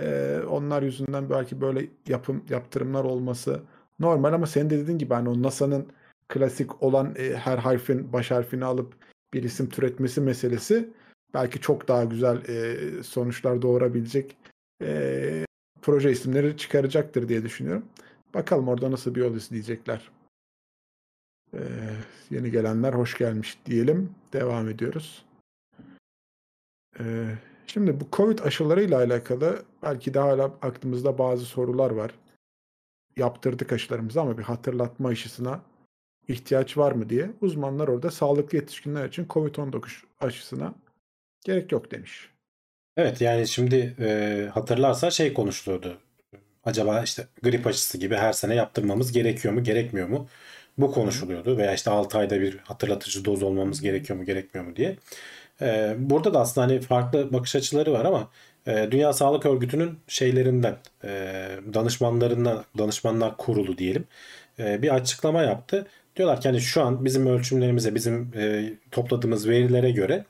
Ee, onlar yüzünden belki böyle yapım yaptırımlar olması normal ama senin de dediğin gibi hani o NASA'nın klasik olan e, her harfin baş harfini alıp bir isim türetmesi meselesi belki çok daha güzel e, sonuçlar doğurabilecek e, proje isimleri çıkaracaktır diye düşünüyorum. Bakalım orada nasıl bir yol izleyecekler. Ee, yeni gelenler hoş gelmiş diyelim. Devam ediyoruz. Ee, şimdi bu Covid aşılarıyla alakalı belki de hala aklımızda bazı sorular var. Yaptırdık aşılarımızı ama bir hatırlatma aşısına ihtiyaç var mı diye. Uzmanlar orada sağlıklı yetişkinler için Covid-19 aşısına gerek yok demiş. Evet yani şimdi e, hatırlarsan şey konuşuluyordu. Acaba işte grip aşısı gibi her sene yaptırmamız gerekiyor mu gerekmiyor mu? Bu konuşuluyordu veya işte 6 ayda bir hatırlatıcı doz olmamız gerekiyor mu gerekmiyor mu diye. E, burada da aslında hani farklı bakış açıları var ama e, Dünya Sağlık Örgütü'nün şeylerinden e, danışmanlarından danışmanlar kurulu diyelim e, bir açıklama yaptı. Diyorlar ki hani şu an bizim ölçümlerimize bizim e, topladığımız verilere göre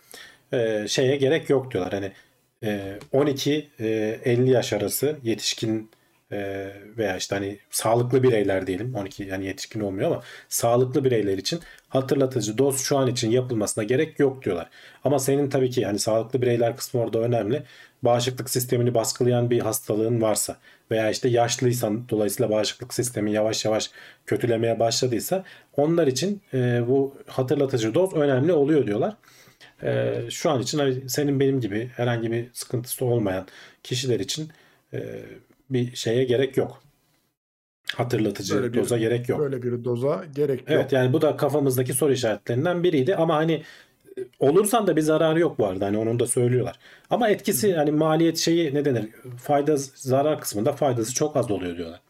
e, şeye gerek yok diyorlar. Hani e, 12-50 yaş arası yetişkin e, veya işte hani sağlıklı bireyler diyelim 12 yani yetişkin olmuyor ama sağlıklı bireyler için hatırlatıcı doz şu an için yapılmasına gerek yok diyorlar. Ama senin tabii ki yani sağlıklı bireyler kısmı orada önemli. Bağışıklık sistemini baskılayan bir hastalığın varsa veya işte yaşlıysan dolayısıyla bağışıklık sistemi yavaş yavaş kötülemeye başladıysa onlar için e, bu hatırlatıcı doz önemli oluyor diyorlar. E, şu an için hani senin benim gibi herhangi bir sıkıntısı olmayan kişiler için e, bir şeye gerek yok. Hatırlatıcı Böyle bir- doza gerek yok. Böyle bir doza gerek yok. Evet yani bu da kafamızdaki soru işaretlerinden biriydi ama hani olursan da bir zararı yok bu arada hani onu da söylüyorlar. Ama etkisi hani maliyet şeyi ne denir? Fayda zarar kısmında faydası çok az oluyor diyorlar.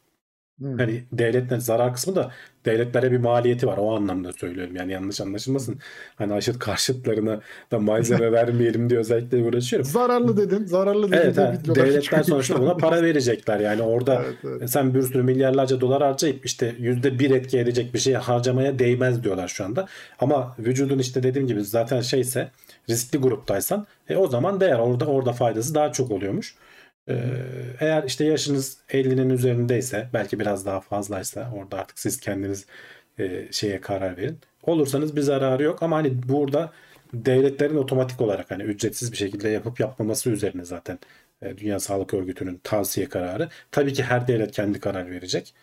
Hı. Hani devletler zarar kısmı da devletlere bir maliyeti var. O anlamda söylüyorum. Yani yanlış anlaşılmasın. Hani aşıt karşıtlarına da malzeme vermeyelim diye özellikle uğraşıyorum. Zararlı dedin, zararlı dedin. Evet, de devletler sonuçta buna para verecekler. Yani orada Evet, evet. sen bir sürü milyarlarca dolar harcayıp işte yüzde bir etki edecek bir şey harcamaya değmez diyorlar şu anda. Ama vücudun işte dediğim gibi zaten şeyse riskli gruptaysan e, o zaman değer. Orada orada faydası daha çok oluyormuş. Ee, eğer işte yaşınız 50'nin üzerindeyse belki biraz daha fazlaysa orada artık siz kendiniz e, şeye karar verin. Olursanız bir zararı yok ama hani burada devletlerin otomatik olarak hani ücretsiz bir şekilde yapıp yapmaması üzerine zaten e, Dünya Sağlık Örgütü'nün tavsiye kararı. Tabii ki her devlet kendi karar verecek.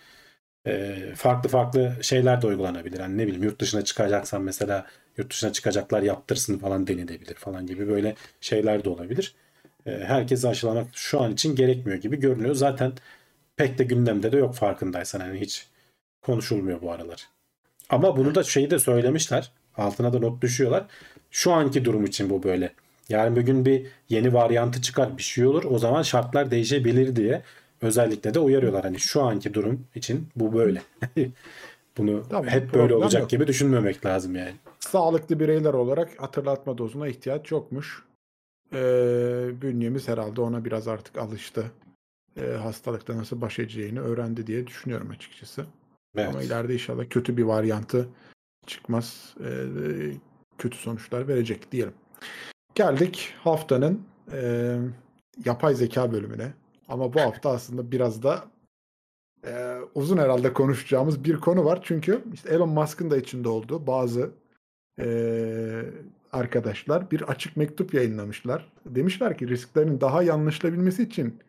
E, farklı farklı şeyler de uygulanabilir. Hani ne bileyim yurt dışına çıkacaksan mesela yurt dışına çıkacaklar yaptırsın falan denilebilir falan gibi böyle şeyler de olabilir. E, herkesi aşılamak şu an için gerekmiyor gibi görünüyor. Zaten pek de gündemde de yok farkındaysan hani hiç konuşulmuyor bu aralar. Ama bunu da şeyi de söylemişler. Altına da not düşüyorlar. Şu anki durum için bu böyle. Yani bugün bir yeni varyantı çıkar bir şey olur. O zaman şartlar değişebilir diye özellikle de uyarıyorlar. Hani şu anki durum için bu böyle. Bunu Tamam, hep böyle olacak yok. gibi düşünmemek lazım yani. Sağlıklı bireyler olarak hatırlatma dozuna ihtiyaç yokmuş. Ee, bünyemiz herhalde ona biraz artık alıştı. Ee, hastalıkla nasıl baş edeceğini öğrendi diye düşünüyorum açıkçası. Evet. Ama ileride inşallah kötü bir varyantı çıkmaz. Ee, kötü sonuçlar verecek diyelim. Geldik haftanın e, yapay zeka bölümüne. Ama bu hafta aslında biraz da e, uzun herhalde konuşacağımız bir konu var. Çünkü işte Elon Musk'ın da içinde olduğu bazı e, arkadaşlar bir açık mektup yayınlamışlar. Demişler ki risklerin daha iyi anlaşılabilmesi için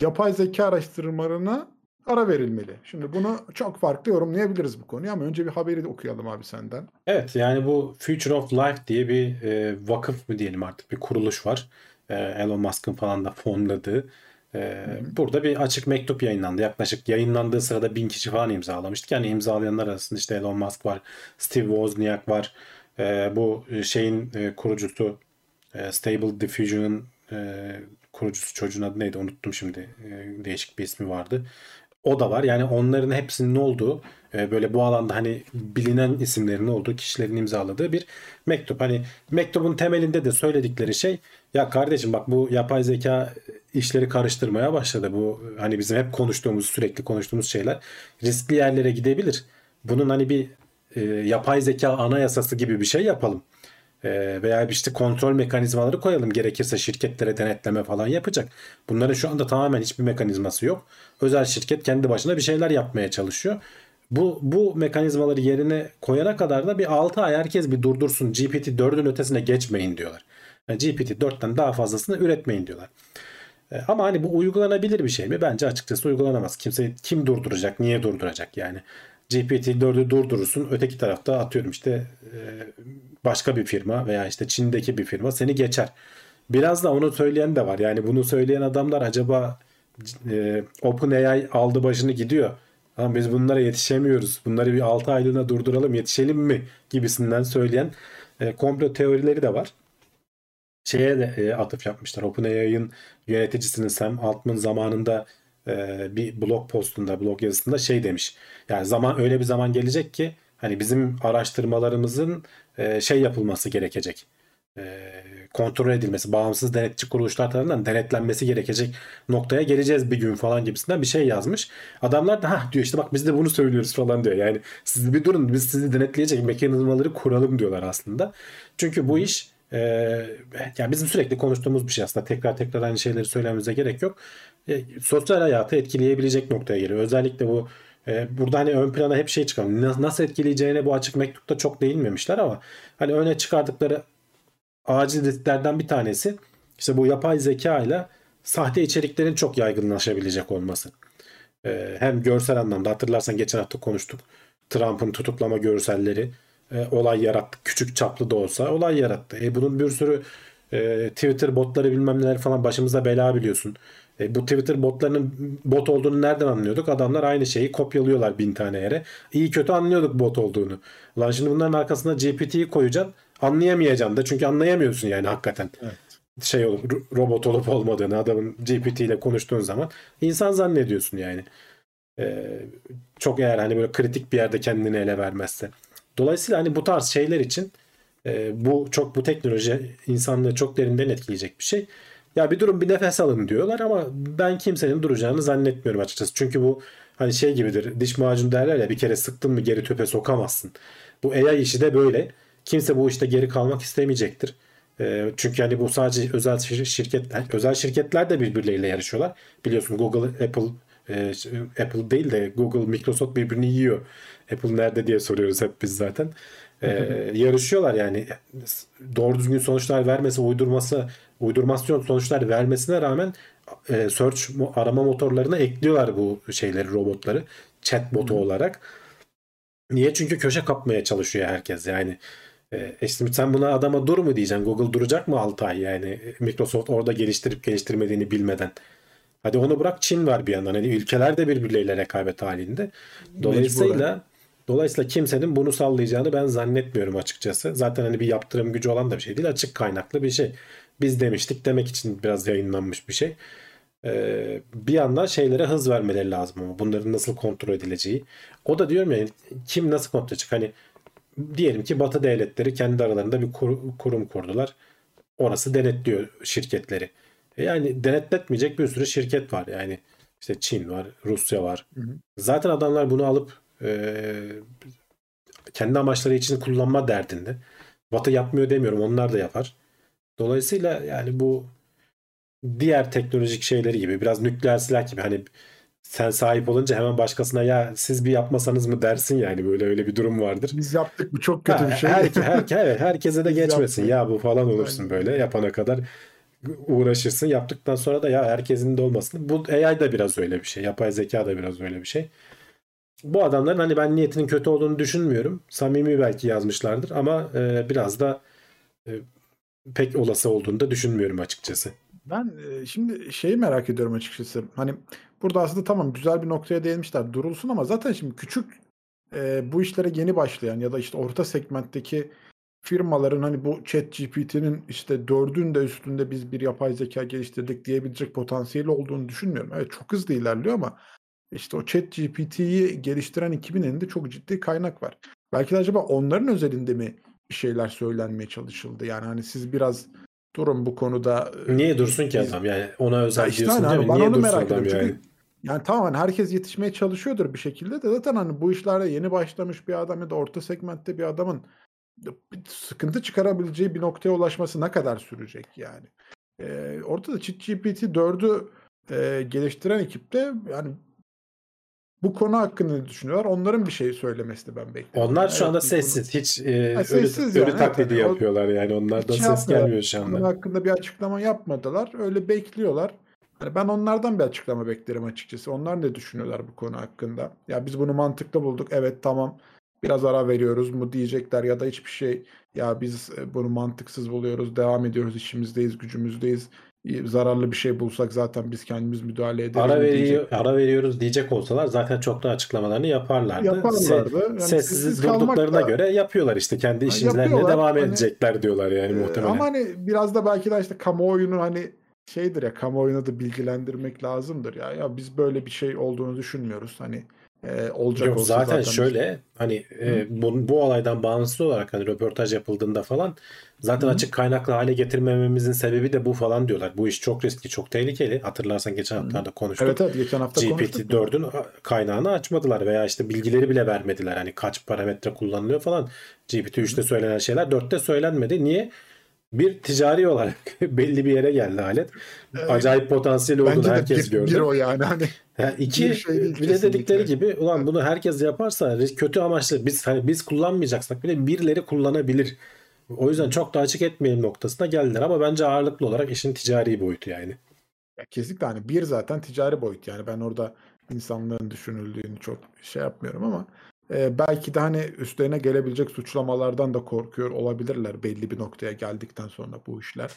yapay zeka araştırmalarına ara verilmeli. Şimdi bunu çok farklı yorumlayabiliriz bu konuyu ama önce bir haberi de okuyalım abi senden. Evet yani bu Future of Life diye bir e, vakıf mı diyelim artık bir kuruluş var. E, Elon Musk'ın falan da fonladığı. E, burada bir açık mektup yayınlandı. Yaklaşık yayınlandığı sırada bin kişi falan imzalamıştık. Yani imzalayanlar arasında işte Elon Musk var, Steve Wozniak var. E, bu şeyin e, kurucusu e, Stable Diffusion'ın e, kurucusu çocuğun adı neydi unuttum şimdi. E, değişik bir ismi vardı. O da var. Yani onların hepsinin olduğu e, böyle bu alanda hani bilinen isimlerin olduğu kişilerin imzaladığı bir mektup. Hani mektubun temelinde de söyledikleri şey ya kardeşim bak bu yapay zeka işleri karıştırmaya başladı. Bu hani bizim hep konuştuğumuz sürekli konuştuğumuz şeyler riskli yerlere gidebilir. Bunun hani bir e, yapay zeka anayasası gibi bir şey yapalım. E, veya işte kontrol mekanizmaları koyalım. Gerekirse şirketlere denetleme falan yapacak. Bunların şu anda tamamen hiçbir mekanizması yok. Özel şirket kendi başına bir şeyler yapmaya çalışıyor. Bu, bu mekanizmaları yerine koyana kadar da bir 6 ay herkes bir durdursun. GPT-4'ün ötesine geçmeyin diyorlar. Yani GPT-4'ten daha fazlasını üretmeyin diyorlar. E, Ama hani bu uygulanabilir bir şey mi? Bence açıkçası uygulanamaz. Kimse kim durduracak, niye durduracak yani? GPT-4'ü durdurursun. Öteki tarafta atıyorum işte e, başka bir firma veya işte Çin'deki bir firma seni geçer. Biraz da onu söyleyen de var. Yani bunu söyleyen adamlar acaba e, OpenAI aldı başını gidiyor. Ama biz bunlara yetişemiyoruz. Bunları bir 6 aylığına durduralım yetişelim mi gibisinden söyleyen e, komplo teorileri de var. Şeye de e, atıf yapmışlar. OpenAI'ın yöneticisinin Sam Altman zamanında e, bir blog postunda, blog yazısında şey demiş. Yani zaman öyle bir zaman gelecek ki hani bizim araştırmalarımızın e, şey yapılması gerekecek. E, kontrol edilmesi, bağımsız denetçi kuruluşlar tarafından denetlenmesi gerekecek noktaya geleceğiz bir gün falan gibisinden bir şey yazmış. Adamlar da ha diyor işte bak biz de bunu söylüyoruz falan diyor. Yani siz bir durun biz sizi denetleyecek mekanizmaları kuralım diyorlar aslında. Çünkü bu iş e, yani bizim sürekli konuştuğumuz bir şey aslında. Tekrar tekrar aynı şeyleri söylememize gerek yok. E, sosyal hayatı etkileyebilecek noktaya geliyor. Özellikle bu e, burada hani ön plana hep şey. Na- Nasıl etkileyeceğine bu açık mektupta çok değinmemişler ama hani öne çıkardıkları acil risklerden bir tanesi işte bu yapay zeka ile sahte içeriklerin çok yaygınlaşabilecek olması. Ee, hem görsel anlamda hatırlarsan geçen hafta konuştuk. Trump'ın tutuklama görselleri e, olay yarattı. Küçük çaplı da olsa olay yarattı. E, bunun bir sürü e, Twitter botları bilmem neler falan başımıza bela biliyorsun. E, bu Twitter botlarının bot olduğunu nereden anlıyorduk? Adamlar aynı şeyi kopyalıyorlar bin tane yere. İyi kötü anlıyorduk bot olduğunu. Lan şimdi bunların arkasına GPT'yi koyacaksın. Anlayamayacaksın da çünkü anlayamıyorsun yani hakikaten. Evet. Şey olup ro- robot olup olmadığını adamın GPT ile konuştuğun zaman insan zannediyorsun yani. Ee, çok eğer hani böyle kritik bir yerde kendini ele vermezse. Dolayısıyla hani bu tarz şeyler için e, bu çok bu teknoloji insanlığı çok derinden etkileyecek bir şey. Ya bir durun bir nefes alın diyorlar ama ben kimsenin duracağını zannetmiyorum açıkçası. Çünkü bu hani şey gibidir. Diş macunu derler ya bir kere sıktın mı geri töpe sokamazsın. Bu AI işi de böyle. Kimse bu işte geri kalmak istemeyecektir. E, çünkü hani bu sadece özel şir- şirketler, özel şirketler de birbirleriyle yarışıyorlar. Biliyorsun Google, Apple, e, Apple değil de Google, Microsoft birbirini yiyor. Apple nerede diye soruyoruz hep biz zaten. E, yarışıyorlar yani. Doğru düzgün sonuçlar vermesi, uydurması, uydurmasyon sonuçlar vermesine rağmen e, search arama motorlarına ekliyorlar bu şeyleri, robotları chatbotu olarak. Niye? Çünkü köşe kapmaya çalışıyor herkes yani. E, e şimdi sen buna adama dur mu diyeceksin? Google duracak mı 6 ay yani? Microsoft orada geliştirip geliştirmediğini bilmeden. Hadi onu bırak Çin var bir yandan. Hani ülkeler de birbirleriyle rekabet halinde. Dolayısıyla dolayısıyla kimsenin bunu sallayacağını ben zannetmiyorum açıkçası. Zaten hani bir yaptırım gücü olan da bir şey değil. Açık kaynaklı bir şey. Biz demiştik demek için biraz yayınlanmış bir şey. Ee, bir yandan şeylere hız vermeleri lazım ama bunların nasıl kontrol edileceği. O da diyorum ya kim nasıl kontrol edecek? Hani diyelim ki Batı devletleri kendi aralarında bir kur- kurum kurdular. Orası denetliyor şirketleri. E Yani denetletmeyecek bir sürü şirket var. Yani işte Çin var, Rusya var. Hı hı. Zaten adamlar bunu alıp e, kendi amaçları için kullanma derdinde. Batı yapmıyor demiyorum. Onlar da yapar. Dolayısıyla yani bu diğer teknolojik şeyleri gibi biraz nükleer silah gibi hani sen sahip olunca hemen başkasına ya siz bir yapmasanız mı dersin yani böyle öyle bir durum vardır. Biz yaptık bu çok kötü Ha, bir şey. Her, her, evet, herkese de Biz geçmesin yaptık. ya bu falan olursun böyle yapana kadar uğraşırsın. Yaptıktan sonra da ya herkesin de olmasın. Bu AI da biraz öyle bir şey. Yapay zeka da biraz öyle bir şey. Bu adamların hani ben niyetinin kötü olduğunu düşünmüyorum. Samimi belki yazmışlardır ama e, biraz da e, pek olası olduğunu da düşünmüyorum açıkçası. Ben e, şimdi şeyi merak ediyorum açıkçası. Hani burada aslında tamam güzel bir noktaya değinmişler durulsun ama zaten şimdi küçük e, bu işlere yeni başlayan ya da işte orta segmentteki firmaların hani bu chat GPT'nin işte dördün de üstünde biz bir yapay zeka geliştirdik diyebilecek potansiyeli olduğunu düşünmüyorum. Evet çok hızlı ilerliyor ama işte o chat GPT'yi geliştiren ekibin elinde çok ciddi kaynak var. Belki de acaba onların özelinde mi bir şeyler söylenmeye çalışıldı? Yani hani siz biraz durun bu konuda. e, Niye dursun ki adam yani ona özel Ya işte diyorsun hani değil mi? ben Niye onu dursun merak adam ediyorum. yani? Çünkü yani tamam hani herkes yetişmeye çalışıyordur bir şekilde de zaten hani bu işlerde yeni başlamış bir adam ya da orta segmentte bir adamın bir sıkıntı çıkarabileceği bir noktaya ulaşması ne kadar sürecek yani. Ee, orada da ChatGPT 4'ü e, geliştiren ekipte yani bu konu hakkında ne düşünüyorlar? Onların bir şey söylemesini ben bekliyorum. Onlar Yani şu anda evet, sessiz. Hiç e, Ha, ölü, sessiz ölü yani, taklidi evet, yapıyorlar yani. Onlardan Hiç ses gelmiyor şu Bunun anda. hakkında bir açıklama yapmadılar. Öyle bekliyorlar. Hani ben onlardan bir açıklama beklerim açıkçası. Onlar ne düşünüyorlar bu konu hakkında? Ya biz bunu mantıklı bulduk. Evet tamam. Biraz ara veriyoruz mu diyecekler ya da hiçbir şey ya biz e, bunu mantıksız buluyoruz. Devam ediyoruz. işimizdeyiz, gücümüzdeyiz. Zararlı bir şey bulsak zaten biz kendimiz müdahale ederiz Ara veriyor, diyecekler. ara veriyoruz diyecek olsalar zaten çoktan açıklamalarını yaparlardı. Yaparlardı. Se- Yani sessiz durduklarına da- göre yapıyorlar işte kendi işlerine devam Hani- edecekler diyorlar yani Ee, muhtemelen. Ama hani biraz da belki de işte kamuoyunu hani şeydir ya kamuoyunu da bilgilendirmek lazımdır ya. Ya biz böyle bir şey olduğunu düşünmüyoruz. Hani e, olacak Yok olsa zaten, biz- şöyle hani e, bu, bu olaydan bağımsız olarak hani röportaj yapıldığında falan zaten Hı açık kaynaklı hale getirmememizin sebebi de bu falan diyorlar. Bu iş çok riskli, çok tehlikeli. Hatırlarsan geçen haftalarda konuştuk. Evet evet geçen hafta konuştuk. ya. GPT-4'ün kaynağını açmadılar veya işte bilgileri bile vermediler. Hani kaç parametre kullanılıyor falan. GPT-3'te söylenen şeyler 4'te söylenmedi. Niye? Bir ticari olarak belli bir yere geldi alet. Evet. Acayip potansiyeli olduğunu herkes bir, gördü. bir o yani hani. Ha, iki bir şey değil bir de dedikleri gibi ulan bunu herkes yaparsa kötü amaçlı biz hani biz kullanmayacaksak bile birileri kullanabilir. O yüzden çok da açık etmeyelim noktasına geldiler ama bence ağırlıklı olarak işin ticari boyutu yani. Ya kesinlikle hani bir zaten ticari boyut yani ben orada insanlığın düşünüldüğünü çok şey yapmıyorum ama e, belki de hani üstlerine gelebilecek suçlamalardan da korkuyor olabilirler belli bir noktaya geldikten sonra bu işler.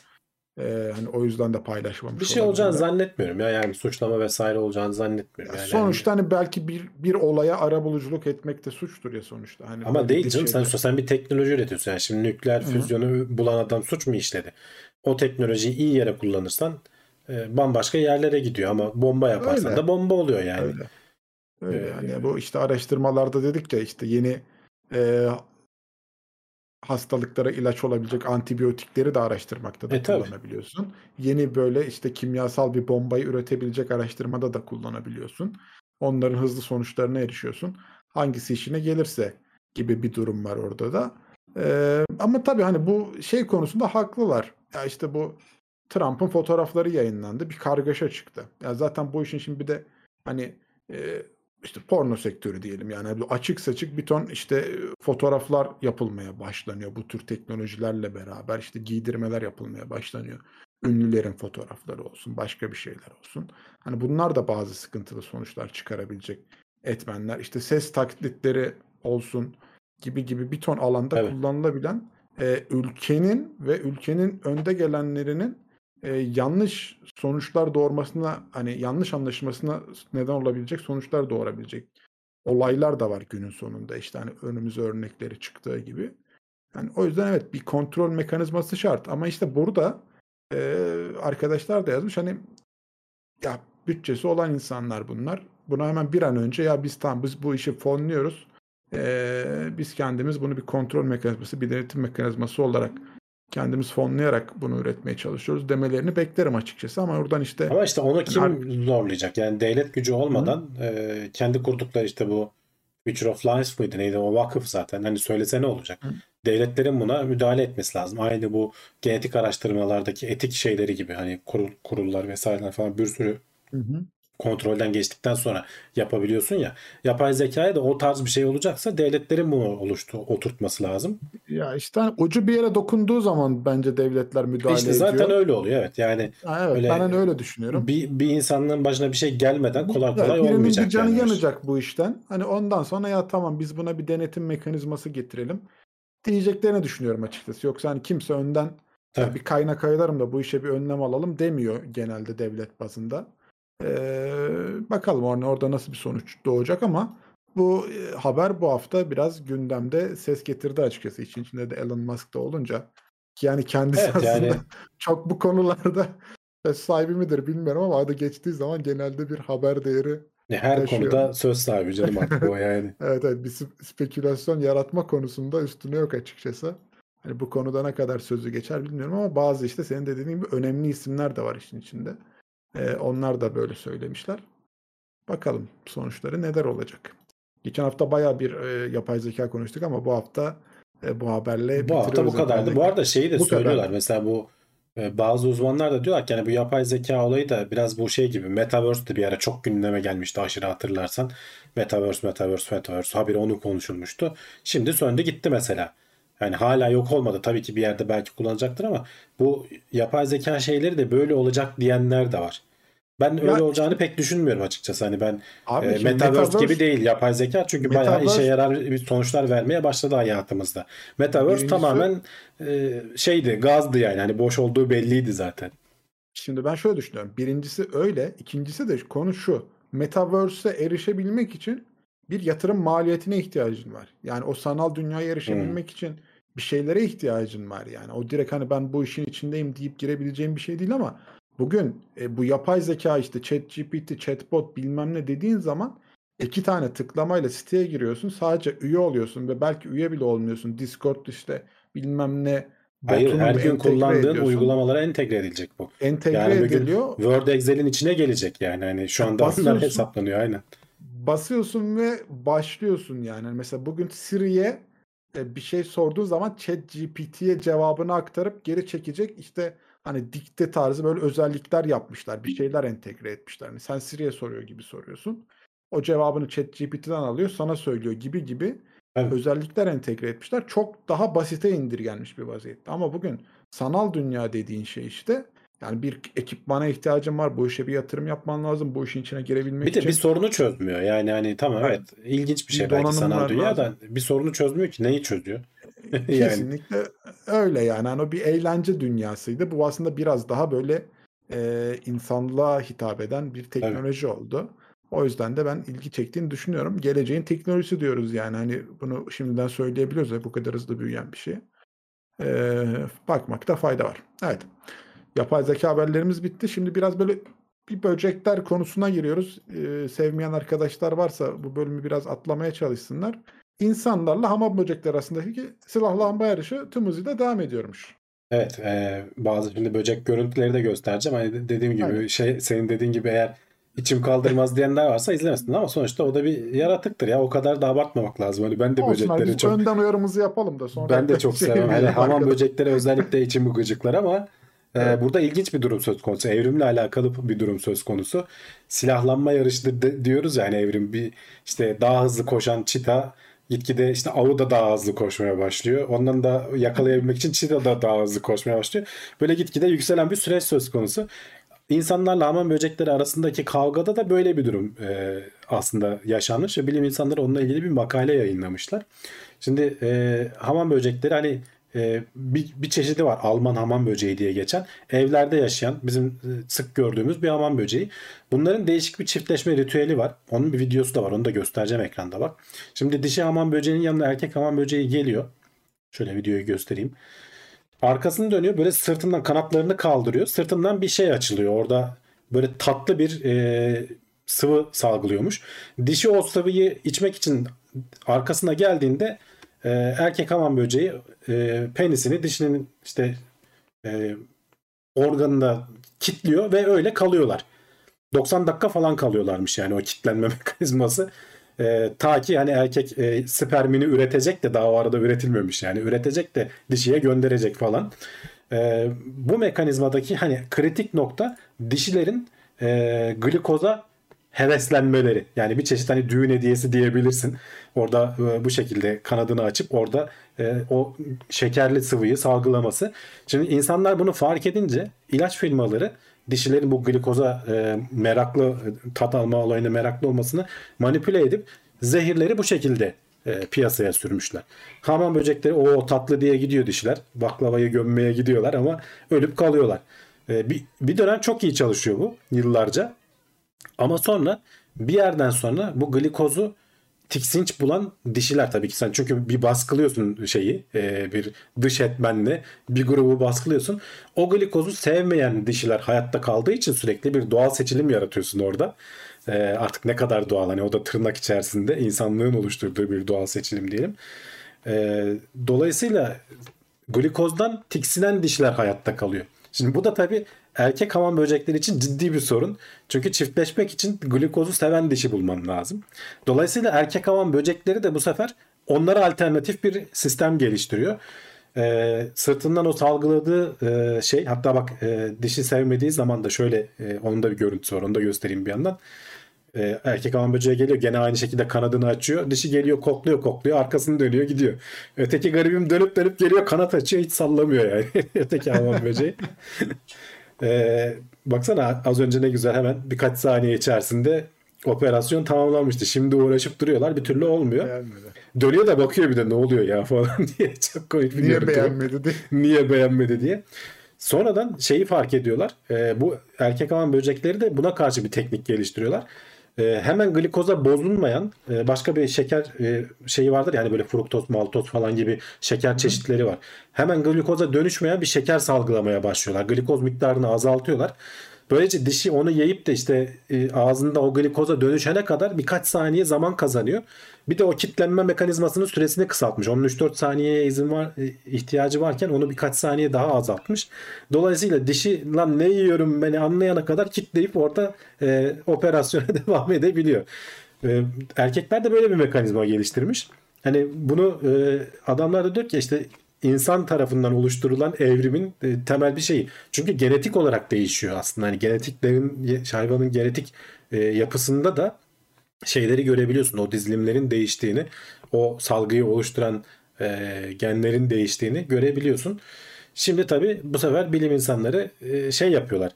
E, hani o yüzden de paylaşmamış Bir şey olacağını zannetmiyorum ya yani suçlama vesaire olacağını zannetmiyorum. Yani. sonuçta hani belki bir bir olaya arabuluculuk etmek de suçtur ya sonuçta. Hani Ama değil canım sen, şeyde- sen bir teknoloji üretiyorsun. Yani şimdi nükleer Hı hı. füzyonu bulan adam suç mu işledi? O teknolojiyi iyi yere kullanırsan e, bambaşka yerlere gidiyor ama bomba yaparsan Öyle. da bomba oluyor yani. Öyle. Öyle Ee, yani bu işte araştırmalarda dedik ya işte yeni e, hastalıklara ilaç olabilecek antibiyotikleri de araştırmakta da E, tabii. kullanabiliyorsun. Yeni böyle işte kimyasal bir bombayı üretebilecek araştırmada da kullanabiliyorsun. Onların hızlı sonuçlarına erişiyorsun. Hangisi işine gelirse gibi bir durum var orada da. Ee, ama tabii hani bu şey konusunda haklılar. Ya işte bu Trump'ın fotoğrafları yayınlandı. Bir kargaşa çıktı. Ya zaten bu işin şimdi bir de hani e, işte porno sektörü diyelim yani açık saçık bir ton işte e, fotoğraflar yapılmaya başlanıyor bu tür teknolojilerle beraber işte giydirmeler yapılmaya başlanıyor. Ünlülerin fotoğrafları olsun, başka bir şeyler olsun. Hani bunlar da bazı sıkıntılı sonuçlar çıkarabilecek etmenler. İşte ses taklitleri olsun gibi gibi bir ton alanda Evet. kullanılabilen e, ülkenin ve ülkenin önde gelenlerinin e, yanlış sonuçlar doğurmasına hani yanlış anlaşılmasına neden olabilecek sonuçlar doğurabilecek olaylar da var günün sonunda. İşte hani önümüze örnekleri çıktığı gibi. Yani o yüzden evet bir kontrol mekanizması şart. Ama işte burada e, arkadaşlar da yazmış hani ya bütçesi olan insanlar bunlar. Buna hemen bir an önce ya biz tamam biz bu işi fonluyoruz. E, biz kendimiz bunu bir kontrol mekanizması, bir denetim mekanizması olarak kendimiz fonlayarak bunu üretmeye çalışıyoruz demelerini beklerim açıkçası ama oradan işte Ama işte onu kim zorlayacak? Yani devlet gücü olmadan e, kendi kurdukları işte bu Future of Life mıydı neydi o vakıf zaten hani söylese ne olacak? Hı. Devletlerin buna müdahale etmesi lazım. Aynı bu genetik araştırmalardaki etik şeyleri gibi hani kurul, kurullar vesaireler falan bir sürü Hı hı. Kontrolden geçtikten sonra yapabiliyorsun ya. Yapay zekaya da o tarz bir şey olacaksa devletlerin bunu oluştu, oturtması lazım. ya işte hani ucu bir yere dokunduğu zaman bence devletler müdahale İşte ediyor. zaten öyle oluyor evet. Yani Ha, evet öyle- ben hani öyle düşünüyorum. bir, bir insanlığın başına bir şey gelmeden kolay Evet, kolay birinin olmayacak. bir canı yani. yanacak bu işten. Hani ondan sonra ya tamam biz buna bir denetim mekanizması getirelim diyeceklerini düşünüyorum açıkçası. Yoksa hani kimse önden Tabii. bir kaynak ayıralım da bu işe bir önlem alalım demiyor genelde devlet bazında. Ee, bakalım orada, orada nasıl bir sonuç doğacak ama bu e, haber bu hafta biraz gündemde ses getirdi açıkçası. İçin içinde de Elon Musk da olunca. Yani kendisi Evet, aslında yani- çok bu konularda söz sahibi midir bilmiyorum ama adı geçtiği zaman genelde bir haber değeri Her Taşıyor. konuda söz sahibi canım artık o yani. Evet, evet bir sp- spekülasyon yaratma konusunda üstüne yok açıkçası. Hani bu konuda ne kadar sözü geçer bilmiyorum ama bazı işte senin de dediğin gibi önemli isimler de var işin içinde. Ee, onlar da böyle söylemişler. Bakalım sonuçları neler olacak. Geçen hafta baya bir e, yapay zeka konuştuk ama bu hafta e, bu haberle Bu hafta bu kadardı. Bu arada şeyi de Bu kadar. söylüyorlar. Mesela bu e, bazı uzmanlar da diyorlar ki yani bu yapay zeka olayı da biraz bu şey gibi Metaverse de bir ara çok gündeme gelmişti aşırı hatırlarsan. Metaverse, Metaverse, Metaverse habire onu konuşulmuştu. Şimdi söndü gitti mesela. Yani hala yok olmadı. Tabii ki bir yerde belki kullanacaktır ama bu yapay zeka şeyleri de böyle olacak diyenler de var. Ben öyle Ya olacağını pek düşünmüyorum açıkçası. Hani ben Abi e, Metaverse, Metaverse- gibi değil yapay zeka çünkü bayağı işe Metaverse- yarar bir sonuçlar vermeye başladı hayatımızda. Metaverse Birincisi- tamamen e, şeydi, gazdı yani. Hani boş olduğu belliydi zaten. Şimdi ben şöyle düşünüyorum. Birincisi öyle. ikincisi de konu şu. Metaverse'e erişebilmek için bir yatırım maliyetine ihtiyacın var. Yani o sanal dünyaya erişebilmek için bir şeylere ihtiyacın var yani. O direkt hani ben bu işin içindeyim deyip girebileceğim bir şey değil ama bugün e, bu yapay zeka işte ChatGPT, chatbot bilmem ne dediğin zaman iki tane tıklamayla siteye giriyorsun. Sadece üye oluyorsun ve belki üye bile olmuyorsun. Discord işte bilmem ne Hayır, her gün kullandığın ediyorsun. uygulamalara entegre edilecek bu. entegre Yani ediliyor. Word, Excel'in içine gelecek yani. Hani şu anda basıyorsun. hesaplanıyor aynen. basıyorsun ve başlıyorsun yani. Mesela bugün Siri'ye e, bir şey sorduğun zaman ChatGPT'ye cevabını aktarıp geri çekecek işte hani dikte tarzı böyle özellikler yapmışlar. Bir şeyler entegre etmişler. Yani sen Siri'ye soruyor gibi soruyorsun. O cevabını ChatGPT'den alıyor, sana söylüyor gibi gibi Evet. özellikler entegre etmişler. Çok daha basite indirgenmiş bir vaziyette. Ama bugün sanal dünya dediğin şey işte yani bir ekipmana ihtiyacın var. Bu işe bir yatırım yapman lazım. Bu işin içine girebilmek Bir de için. bir sorunu çözmüyor. Yani hani tamam Evet. evet ilginç bir şey Bir belki sanal dünya da bir sorunu çözmüyor ki. Neyi çözüyor? yani Kesinlikle öyle yani. Hani o bir eğlence dünyasıydı. Bu aslında biraz daha böyle e, insanlığa hitap eden bir teknoloji oldu. O yüzden de ben ilgi çektiğini düşünüyorum. Geleceğin teknolojisi diyoruz yani. Hani bunu şimdiden söyleyebiliyoruz ya bu kadar hızlı büyüyen bir şey. E, bakmakta fayda var. Evet. Yapay zeka haberlerimiz bitti. Şimdi biraz böyle bir böcekler konusuna giriyoruz. E, sevmeyen arkadaşlar varsa bu bölümü biraz atlamaya çalışsınlar. İnsanlarla hamam böcekleri arasındaki silahlanma yarışı tüm hızıyla devam ediyormuş. Evet, e, bazı şimdi böcek görüntüleri de göstereceğim. Hani de- dediğim gibi Aynen. şey senin dediğin gibi eğer içim kaldırmaz diyenler varsa izlemesin ama sonuçta o da bir yaratıktır ya. O kadar da abartmamak lazım. Hani ben de Olsun abi, böcekleri biz çok önden uyarımızı yapalım da sonra ben de çok şey sevmem. Diyelim hamam böcekleri özellikle içimi gıcıklar ama Evet. burada ilginç bir durum söz konusu. Evrimle alakalı bir durum söz konusu. Silahlanma yarışıdır diyoruz yani evrim bir işte daha hızlı koşan çita gitgide işte avı da daha hızlı koşmaya başlıyor. Ondan da yakalayabilmek için çita da daha hızlı koşmaya başlıyor. Böyle gitgide yükselen bir süreç söz konusu. İnsanlarla hamam böcekleri arasındaki kavgada da böyle bir durum e, aslında yaşanmış ve bilim insanları onunla ilgili bir makale yayınlamışlar. Şimdi e, hamam böcekleri hani e, bir, bir çeşidi var. Alman hamam böceği diye geçen. Evlerde yaşayan bizim e, sık gördüğümüz bir hamam böceği. Bunların değişik bir çiftleşme ritüeli var. Onun bir videosu da var. Onu da göstereceğim ekranda bak. Şimdi dişi hamam böceğinin yanına erkek hamam böceği geliyor. Şöyle videoyu göstereyim. Arkasını dönüyor. Böyle sırtından kanatlarını kaldırıyor. Sırtından bir şey açılıyor. Orada böyle tatlı bir e, sıvı salgılıyormuş. Dişi o sıvıyı içmek için arkasına geldiğinde e, erkek hamam böceği e, penisini dişinin işte e, organında kitliyor ve öyle kalıyorlar. 90 dakika falan kalıyorlarmış yani o kitlenme mekanizması. E, ta ki hani erkek e, spermini üretecek de daha o arada üretilmemiş yani üretecek de dişiye gönderecek falan. E, bu mekanizmadaki hani kritik nokta dişilerin e, glikoza heveslenmeleri. Yani bir çeşit hani düğün hediyesi diyebilirsin. Orada e, bu şekilde kanadını açıp orada e, o şekerli sıvıyı salgılaması. Şimdi insanlar bunu fark edince ilaç firmaları dişilerin bu glikoza e, meraklı tat alma olayına meraklı olmasını manipüle edip zehirleri bu şekilde e, piyasaya sürmüşler. Hamam böcekleri o tatlı diye gidiyor dişiler. Baklavayı gömmeye gidiyorlar ama ölüp kalıyorlar. E, bir, bir dönem çok iyi çalışıyor bu yıllarca. Ama sonra bir yerden sonra bu glikozu tiksinç bulan dişiler tabii ki sen çünkü bir baskılıyorsun şeyi e, bir dış etmenle bir grubu baskılıyorsun. O glikozu sevmeyen dişiler hayatta kaldığı için sürekli bir doğal seçilim yaratıyorsun orada. E, artık ne kadar doğal hani o da tırnak içerisinde insanlığın oluşturduğu bir doğal seçilim diyelim. E, dolayısıyla glikozdan tiksinen dişiler hayatta kalıyor. Şimdi bu da tabii erkek hamam böcekleri için ciddi bir sorun. Çünkü çiftleşmek için glikozu seven dişi bulman lazım. Dolayısıyla erkek hamam böcekleri de bu sefer onlara alternatif bir sistem geliştiriyor. Ee, sırtından o salgıladığı e, şey hatta bak e, dişi sevmediği zaman da şöyle e, onun da bir görüntüsü var onu da göstereyim bir yandan. E, erkek hamam böceği geliyor gene aynı şekilde kanadını açıyor. Dişi geliyor kokluyor kokluyor arkasını dönüyor gidiyor. Öteki garibim dönüp dönüp geliyor kanat açıyor hiç sallamıyor yani. Öteki hamam böceği. Ee, baksana az önce ne güzel hemen birkaç saniye içerisinde operasyon tamamlanmıştı. Şimdi uğraşıp duruyorlar bir türlü olmuyor. Beğenmedi. Dönüyor da bakıyor bir de ne oluyor ya falan diye. Çok komik bir Niye görüntü. beğenmedi diye. Niye beğenmedi diye. Sonradan şeyi fark ediyorlar. Ee, bu erkek alan böcekleri de buna karşı bir teknik geliştiriyorlar. Ee, hemen glikoza bozulmayan e, başka bir şeker e, şeyi vardır yani böyle fruktoz, maltoz falan gibi şeker çeşitleri var. Hemen glikoza dönüşmeyen bir şeker salgılamaya başlıyorlar. Glikoz miktarını azaltıyorlar. Böylece dişi onu yiyip de işte e, ağzında o glikoza dönüşene kadar birkaç saniye zaman kazanıyor. Bir de o kitlenme mekanizmasının süresini kısaltmış. Onun 3-4 saniyeye izin var e, ihtiyacı varken onu birkaç saniye daha azaltmış. Dolayısıyla dişi lan ne yiyorum beni anlayana kadar kitleyip orada e, operasyona devam edebiliyor. E, erkekler de böyle bir mekanizma geliştirmiş. Hani bunu e, adamlar da diyor ki işte insan tarafından oluşturulan evrimin e, temel bir şeyi. Çünkü genetik olarak değişiyor aslında. Hani genetiklerin hayvanın genetik e, yapısında da şeyleri görebiliyorsun. O dizilimlerin değiştiğini, o salgıyı oluşturan e, genlerin değiştiğini görebiliyorsun. Şimdi tabii bu sefer bilim insanları şey yapıyorlar.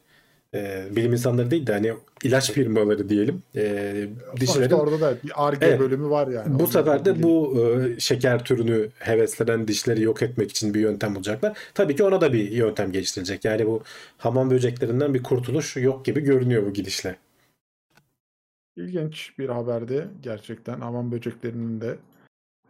E, bilim insanları değil de hani ilaç firmaları diyelim. E, dişilerin orada da bir ARGE Evet. bölümü var yani. bu sefer de bu e, şeker türünü heveslenen dişleri yok etmek için bir yöntem bulacaklar. Tabii ki ona da bir yöntem geliştirecek. Yani bu hamam böceklerinden bir kurtuluş yok gibi görünüyor bu gidişle. İlginç bir haberdi gerçekten. Hamam böceklerinin de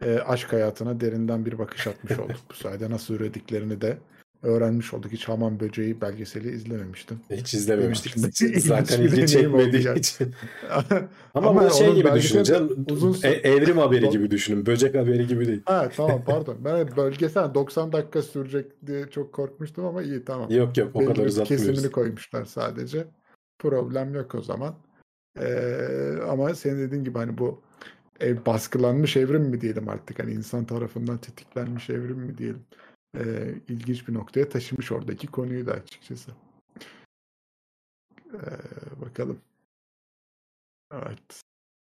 e, aşk hayatına derinden bir bakış atmış olduk. Bu sayede nasıl ürediklerini de öğrenmiş olduk. Hiç hamam böceği belgeseli izlememiştim. Hiç izlememiştik. Zaten ilgi çekmediği için. Ama, Ama şey gibi düşünün canım. uzun E- evrim haberi gibi düşünün. Böcek haberi gibi değil. ha tamam pardon. Ben bölgesel 90 dakika sürecek diye çok korkmuştum ama iyi tamam. Yok yok o Belli kadar uzatmıyoruz. kesimini koymuşlar sadece. Problem yok o zaman. Ee, ama senin dediğin gibi hani bu e, baskılanmış evrim mi diyelim artık hani insan tarafından tetiklenmiş evrim mi diyelim. Ee, ilginç bir noktaya taşımış oradaki konuyu da açıkçası. Ee, bakalım. Evet.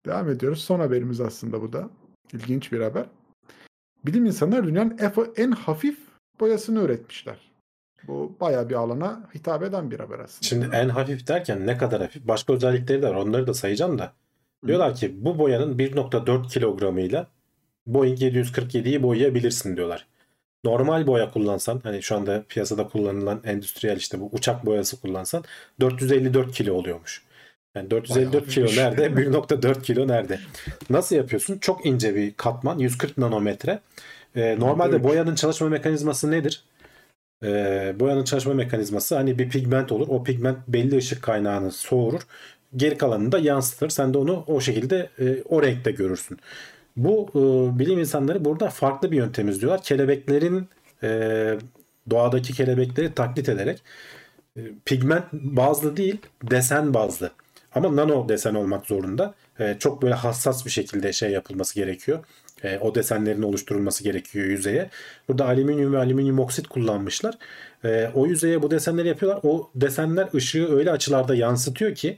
Devam ediyoruz. Son haberimiz aslında bu da. İlginç bir haber. Bilim insanları dünyanın en- en hafif boyasını üretmişler. Bu bayağı bir alana hitap eden bir haber aslında. Şimdi en hafif derken ne kadar hafif? Başka özellikleri de var. Onları da sayacağım da. Diyorlar ki bu boyanın 1.4 kilogramıyla Boeing 747'yi boyayabilirsin diyorlar. Normal boya kullansan hani şu anda piyasada kullanılan endüstriyel işte bu uçak boyası kullansan 454 kilo oluyormuş. Yani 454 Bayağı kilo nerede? 1.4 kilo nerede? Nasıl yapıyorsun? Çok ince bir katman 140 nanometre. Ee, normalde boyanın çalışma mekanizması nedir? Ee, boyanın çalışma mekanizması hani bir pigment olur. O pigment belli ışık kaynağını soğurur. Geri kalanını da yansıtır. Sen de onu o şekilde e, o renkte görürsün. Bu e, bilim insanları burada farklı bir yöntem izliyorlar. Kelebeklerin e, doğadaki kelebekleri taklit ederek e, pigment bazlı değil desen bazlı. Ama nano desen olmak zorunda. E, çok böyle hassas bir şekilde şey yapılması gerekiyor. E, o desenlerin oluşturulması gerekiyor yüzeye. Burada alüminyum ve alüminyum oksit kullanmışlar. E, o yüzeye bu desenleri yapıyorlar. O desenler ışığı öyle açılarda yansıtıyor ki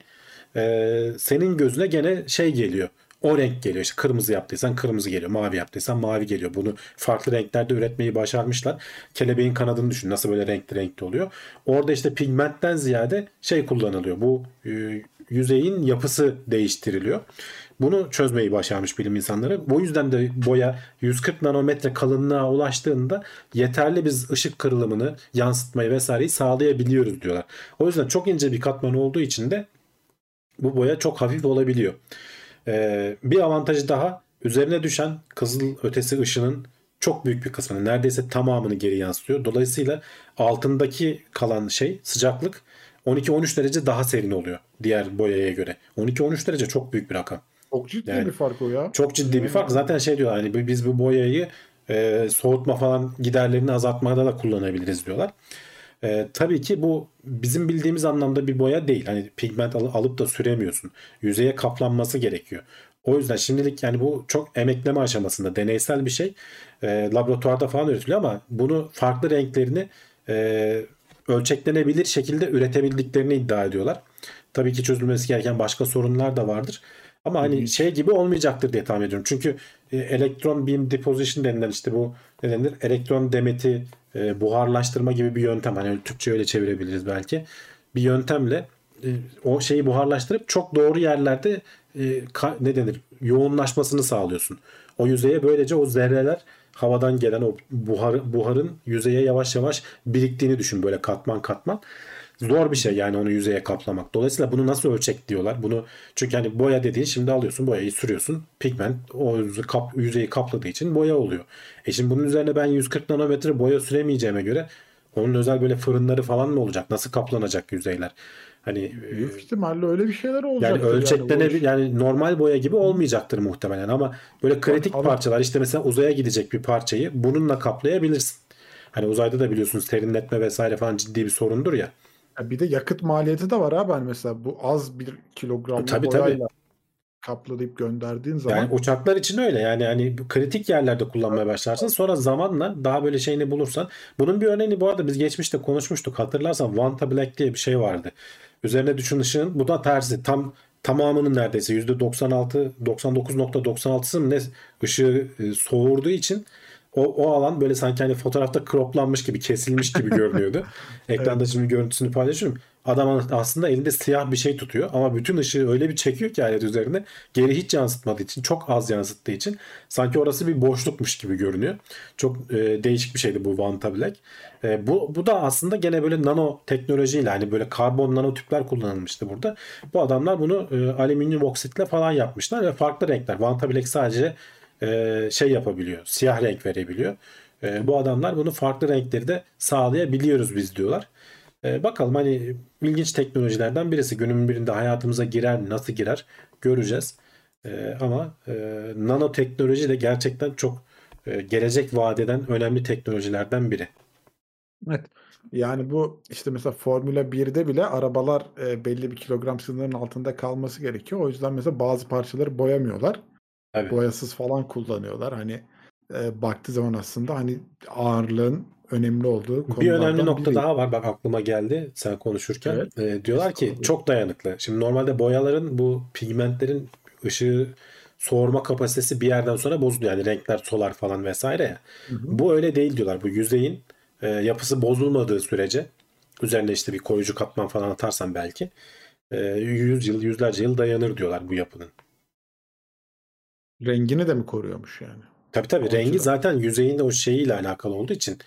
e, senin gözüne gene şey geliyor. O renk geliyor. İşte kırmızı yaptıysan kırmızı geliyor. Mavi yaptıysan mavi geliyor. Bunu farklı renklerde üretmeyi başarmışlar. Kelebeğin kanadını düşün. Nasıl böyle renkli renkli oluyor. Orada işte pigmentten ziyade şey kullanılıyor. Bu e, yüzeyin yapısı değiştiriliyor. Bunu çözmeyi başarmış bilim insanları. Bu yüzden de boya 140 nanometre kalınlığa ulaştığında yeterli biz ışık kırılımını, yansıtmayı vesaireyi sağlayabiliyoruz diyorlar. O yüzden çok ince bir katman olduğu için de bu boya çok hafif olabiliyor. Ee, bir avantajı daha üzerine düşen kızıl ötesi ışının çok büyük bir kısmını neredeyse tamamını geri yansıtıyor. Dolayısıyla altındaki kalan şey sıcaklık 12-13 derece daha serin oluyor diğer boyaya göre. 12-13 derece çok büyük bir rakam. Çok ciddi Yani bir fark o ya. Çok ciddi bir fark. Zaten şey diyorlar hani biz bu boyayı e, soğutma falan giderlerini azaltmada da kullanabiliriz diyorlar. E, tabii ki bu bizim bildiğimiz anlamda bir boya değil. Hani pigment al- alıp da süremiyorsun. Yüzeye kaplanması gerekiyor. O yüzden şimdilik yani bu çok emekleme aşamasında deneysel bir şey. E, laboratuvarda falan üretiliyor ama bunu farklı renklerini e, ölçeklenebilir şekilde üretebildiklerini iddia ediyorlar. Tabii ki çözülmesi gereken başka sorunlar da vardır. Ama hani şey gibi olmayacaktır diye tahmin ediyorum. Çünkü e, elektron beam deposition denilen işte bu ne denir? Elektron demeti e, buharlaştırma gibi bir yöntem. Hani Türkçe öyle çevirebiliriz belki. Bir yöntemle e, o şeyi buharlaştırıp çok doğru yerlerde e, ka- ne denir? Yoğunlaşmasını sağlıyorsun. O yüzeye böylece o zerreler havadan gelen o buhar, buharın yüzeye yavaş yavaş biriktiğini düşün böyle katman katman. Zor bir şey yani onu yüzeye kaplamak. Dolayısıyla bunu nasıl ölçek diyorlar. Bunu çünkü hani boya dediğin şimdi alıyorsun boyayı sürüyorsun. Pigment o kap, yüzeyi kapladığı için boya oluyor. E şimdi bunun üzerine ben 140 nanometre boya süremeyeceğime göre onun özel böyle fırınları falan mı olacak? Nasıl kaplanacak yüzeyler? Hani e, Büyük ihtimalle öyle bir şeyler olacak. yani ölçeklenebilir yani normal boya gibi olmayacaktır muhtemelen ama böyle kritik Ama- parçalar işte mesela uzaya gidecek bir parçayı bununla kaplayabilirsin. Hani uzayda da biliyorsunuz serinletme vesaire falan ciddi bir sorundur ya. Bir de yakıt maliyeti de var abi. Hani mesela bu az bir kilogram Tabii, boyayla kaplayıp gönderdiğin zaman Yani uçaklar için öyle. Yani hani bu kritik yerlerde kullanmaya başlarsın. Sonra zamanla daha böyle şeyini bulursan. Bunun bir örneğini bu arada biz geçmişte konuşmuştuk. Hatırlarsan Vanta Black diye bir şey vardı. Üzerine düşün ışığın bu da tersi. Tam tamamının neredeyse %96 99.96'sı mı ne ışığı e, soğurduğu için o, o alan böyle sanki hani fotoğrafta croplanmış gibi kesilmiş gibi görünüyordu. Ekranda şimdi görüntüsünü paylaşıyorum. Adam aslında elinde siyah bir şey tutuyor ama bütün ışığı öyle bir çekiyor ki alet üzerine geri hiç yansıtmadığı için çok az yansıttığı için sanki orası bir boşlukmuş gibi görünüyor. Çok e, değişik bir şeydi bu Vanta Black. E, bu, bu da aslında gene böyle nano teknolojiyle hani böyle karbon nanotüpler kullanılmıştı burada. Bu adamlar bunu e, alüminyum oksitle falan yapmışlar ve farklı renkler. Vanta Black sadece e, şey yapabiliyor. Siyah renk verebiliyor. E, bu adamlar bunu farklı renkleri de sağlayabiliyoruz biz diyorlar. E, bakalım hani ilginç teknolojilerden birisi. Günün birinde hayatımıza girer? Nasıl girer? Göreceğiz. Ama e, nanoteknoloji de gerçekten çok gelecek vadeden önemli teknolojilerden biri. Evet. Yani bu işte mesela Formula 1'de bile arabalar belli bir kilogram sınırının altında kalması gerekiyor. O yüzden mesela bazı parçaları boyamıyorlar. Tabii. Boyasız falan kullanıyorlar. Hani e, baktığı zaman aslında hani ağırlığın önemli olduğu Bir konulardan önemli nokta biri. daha var. Bak aklıma geldi sen konuşurken. Evet. E, diyorlar ki çok dayanıklı. Şimdi normalde boyaların bu pigmentlerin ışığı soğurma kapasitesi bir yerden sonra bozuluyor. Yani renkler solar falan vesaire ya. Hı hı. Bu öyle değil diyorlar. Bu yüzeyin e, yapısı bozulmadığı sürece üzerine işte bir koruyucu katman falan atarsan belki e, yüz yıl, yüzlerce yıl dayanır diyorlar bu yapının. Rengini de mi koruyormuş yani? Tabii tabii O rengi zaten yüzeyinde o şeyiyle alakalı olduğu için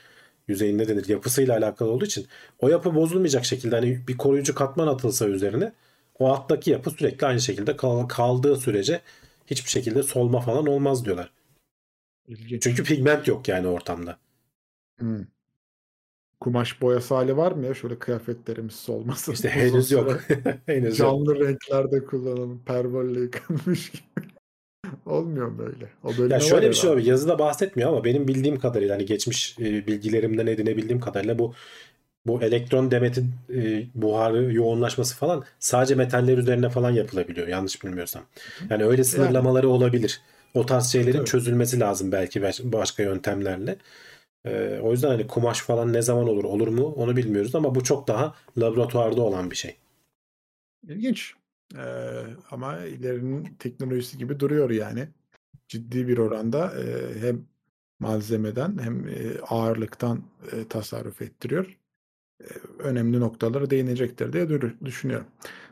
yüzeyin ne denir yapısıyla alakalı olduğu için o yapı bozulmayacak şekilde hani bir koruyucu katman atılsa üzerine o alttaki yapı sürekli aynı şekilde kal- kaldığı sürece hiçbir şekilde solma falan olmaz diyorlar. İlginç. Çünkü pigment yok yani ortamda. Hmm. Kumaş boyası hali var mı ya? Şöyle kıyafetlerimiz solmasın. İşte henüz yok. henüz yok. Canlı renklerde kullanalım. Pervolle yıkanmış gibi. Olmuyor mu öyle? O bölüme Ya şöyle bir şey var. Yazıda bahsetmiyor ama benim bildiğim kadarıyla hani geçmiş e, bilgilerimden edinebildiğim kadarıyla bu bu elektron demetin e, buharı yoğunlaşması falan sadece metaller üzerine falan yapılabiliyor yanlış bilmiyorsam. Yani öyle sınırlamaları olabilir. O tarz şeylerin Tabii. çözülmesi lazım belki baş- başka yöntemlerle. E, o yüzden hani kumaş falan ne zaman olur olur mu onu bilmiyoruz ama bu çok daha laboratuvarda olan bir şey. İlginç. Ee, ama ilerinin teknolojisi gibi duruyor yani. Ciddi bir oranda e, hem malzemeden hem e, ağırlıktan e, tasarruf ettiriyor. E, önemli noktalara değinecektir diye dü- düşünüyorum.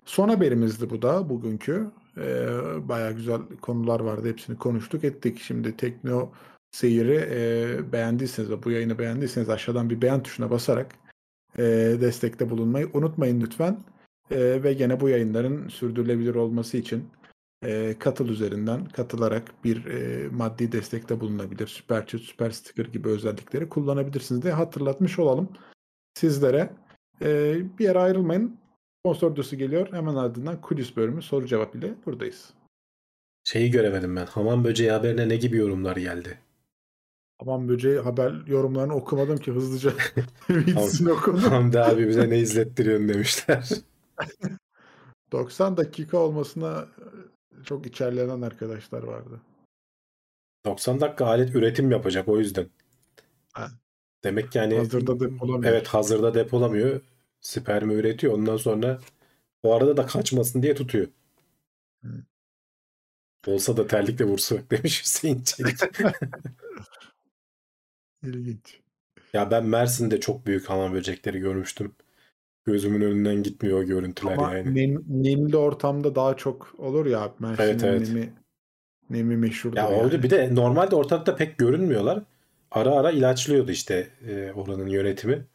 Son haberimizdi bu da bugünkü. E, bayağı güzel konular vardı. Hepsini konuştuk ettik. Şimdi Tekno Seyir'i e, beğendiyseniz bu yayını beğendiyseniz aşağıdan bir beğen tuşuna basarak e, destekte bulunmayı unutmayın lütfen. E, ve gene bu yayınların sürdürülebilir olması için e, katıl üzerinden katılarak bir e, maddi destekte bulunabilir. Süper Chat, Süper Sticker gibi özellikleri kullanabilirsiniz diye hatırlatmış olalım sizlere. E, bir yere ayrılmayın. Sponsor dostu geliyor. Hemen ardından kulis bölümü soru cevap ile buradayız. Şeyi göremedim ben. Hamam böceği haberine ne gibi yorumlar geldi? Aman böceği haber yorumlarını okumadım ki hızlıca. Hamdi abi bize ne izlettiriyorsun demişler. 90 dakika olmasına çok içerlenen arkadaşlar vardı. 90 dakika alet üretim yapacak o yüzden. Ha. Demek ki yani Hazırda depolamıyor. evet hazırda depolamıyor. Spermi üretiyor. Ondan sonra o arada da kaçmasın diye tutuyor. Hı. Olsa da terlikle vursa demiş Hüseyin Çelik. İlginç. ya ben Mersin'de çok büyük hamam böcekleri görmüştüm. Gözümün önünden gitmiyor o görüntüler Ama yani. nem- nemli ortamda daha çok olur ya. Mersin'in Evet, evet. nemi, nemi meşhurdur Ya yani. oldu bir de normalde ortalıkta pek görünmüyorlar. Ara ara ilaçlıyordu işte e, oranın yönetimi.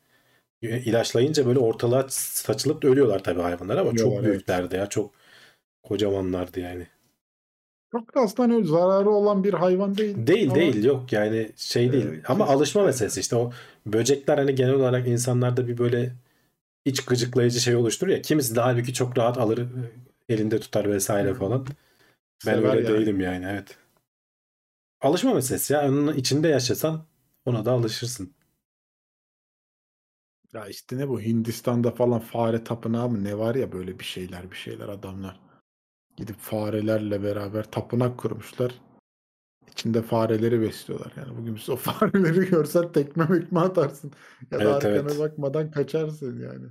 E, İlaçlayınca böyle ortalığa saçılıp da ölüyorlar tabii hayvanlar ama çok Ölüyorlar, evet. büyüklerdi ya. Çok kocamanlardı yani. Çok da aslında öyle zararı olan bir hayvan değil. Değil Ama değil yok yani şey değil Ee, ama alışma meselesi işte o böcekler hani genel olarak insanlarda bir böyle iç gıcıklayıcı şey oluşturur ya kimisi de halbuki çok rahat alır e, elinde tutar vesaire falan. Ben sever öyle yani. değilim yani evet. Alışma meselesi ya onun içinde yaşasan ona da alışırsın. Ya işte ne bu Hindistan'da falan fare tapınağı mı ne var ya böyle bir şeyler bir şeyler adamlar. Gidip farelerle beraber tapınak kurmuşlar. İçinde fareleri besliyorlar. Yani bugün biz o fareleri görsen tekme mekme atarsın. Ya da Evet, arkana evet. bakmadan kaçarsın yani.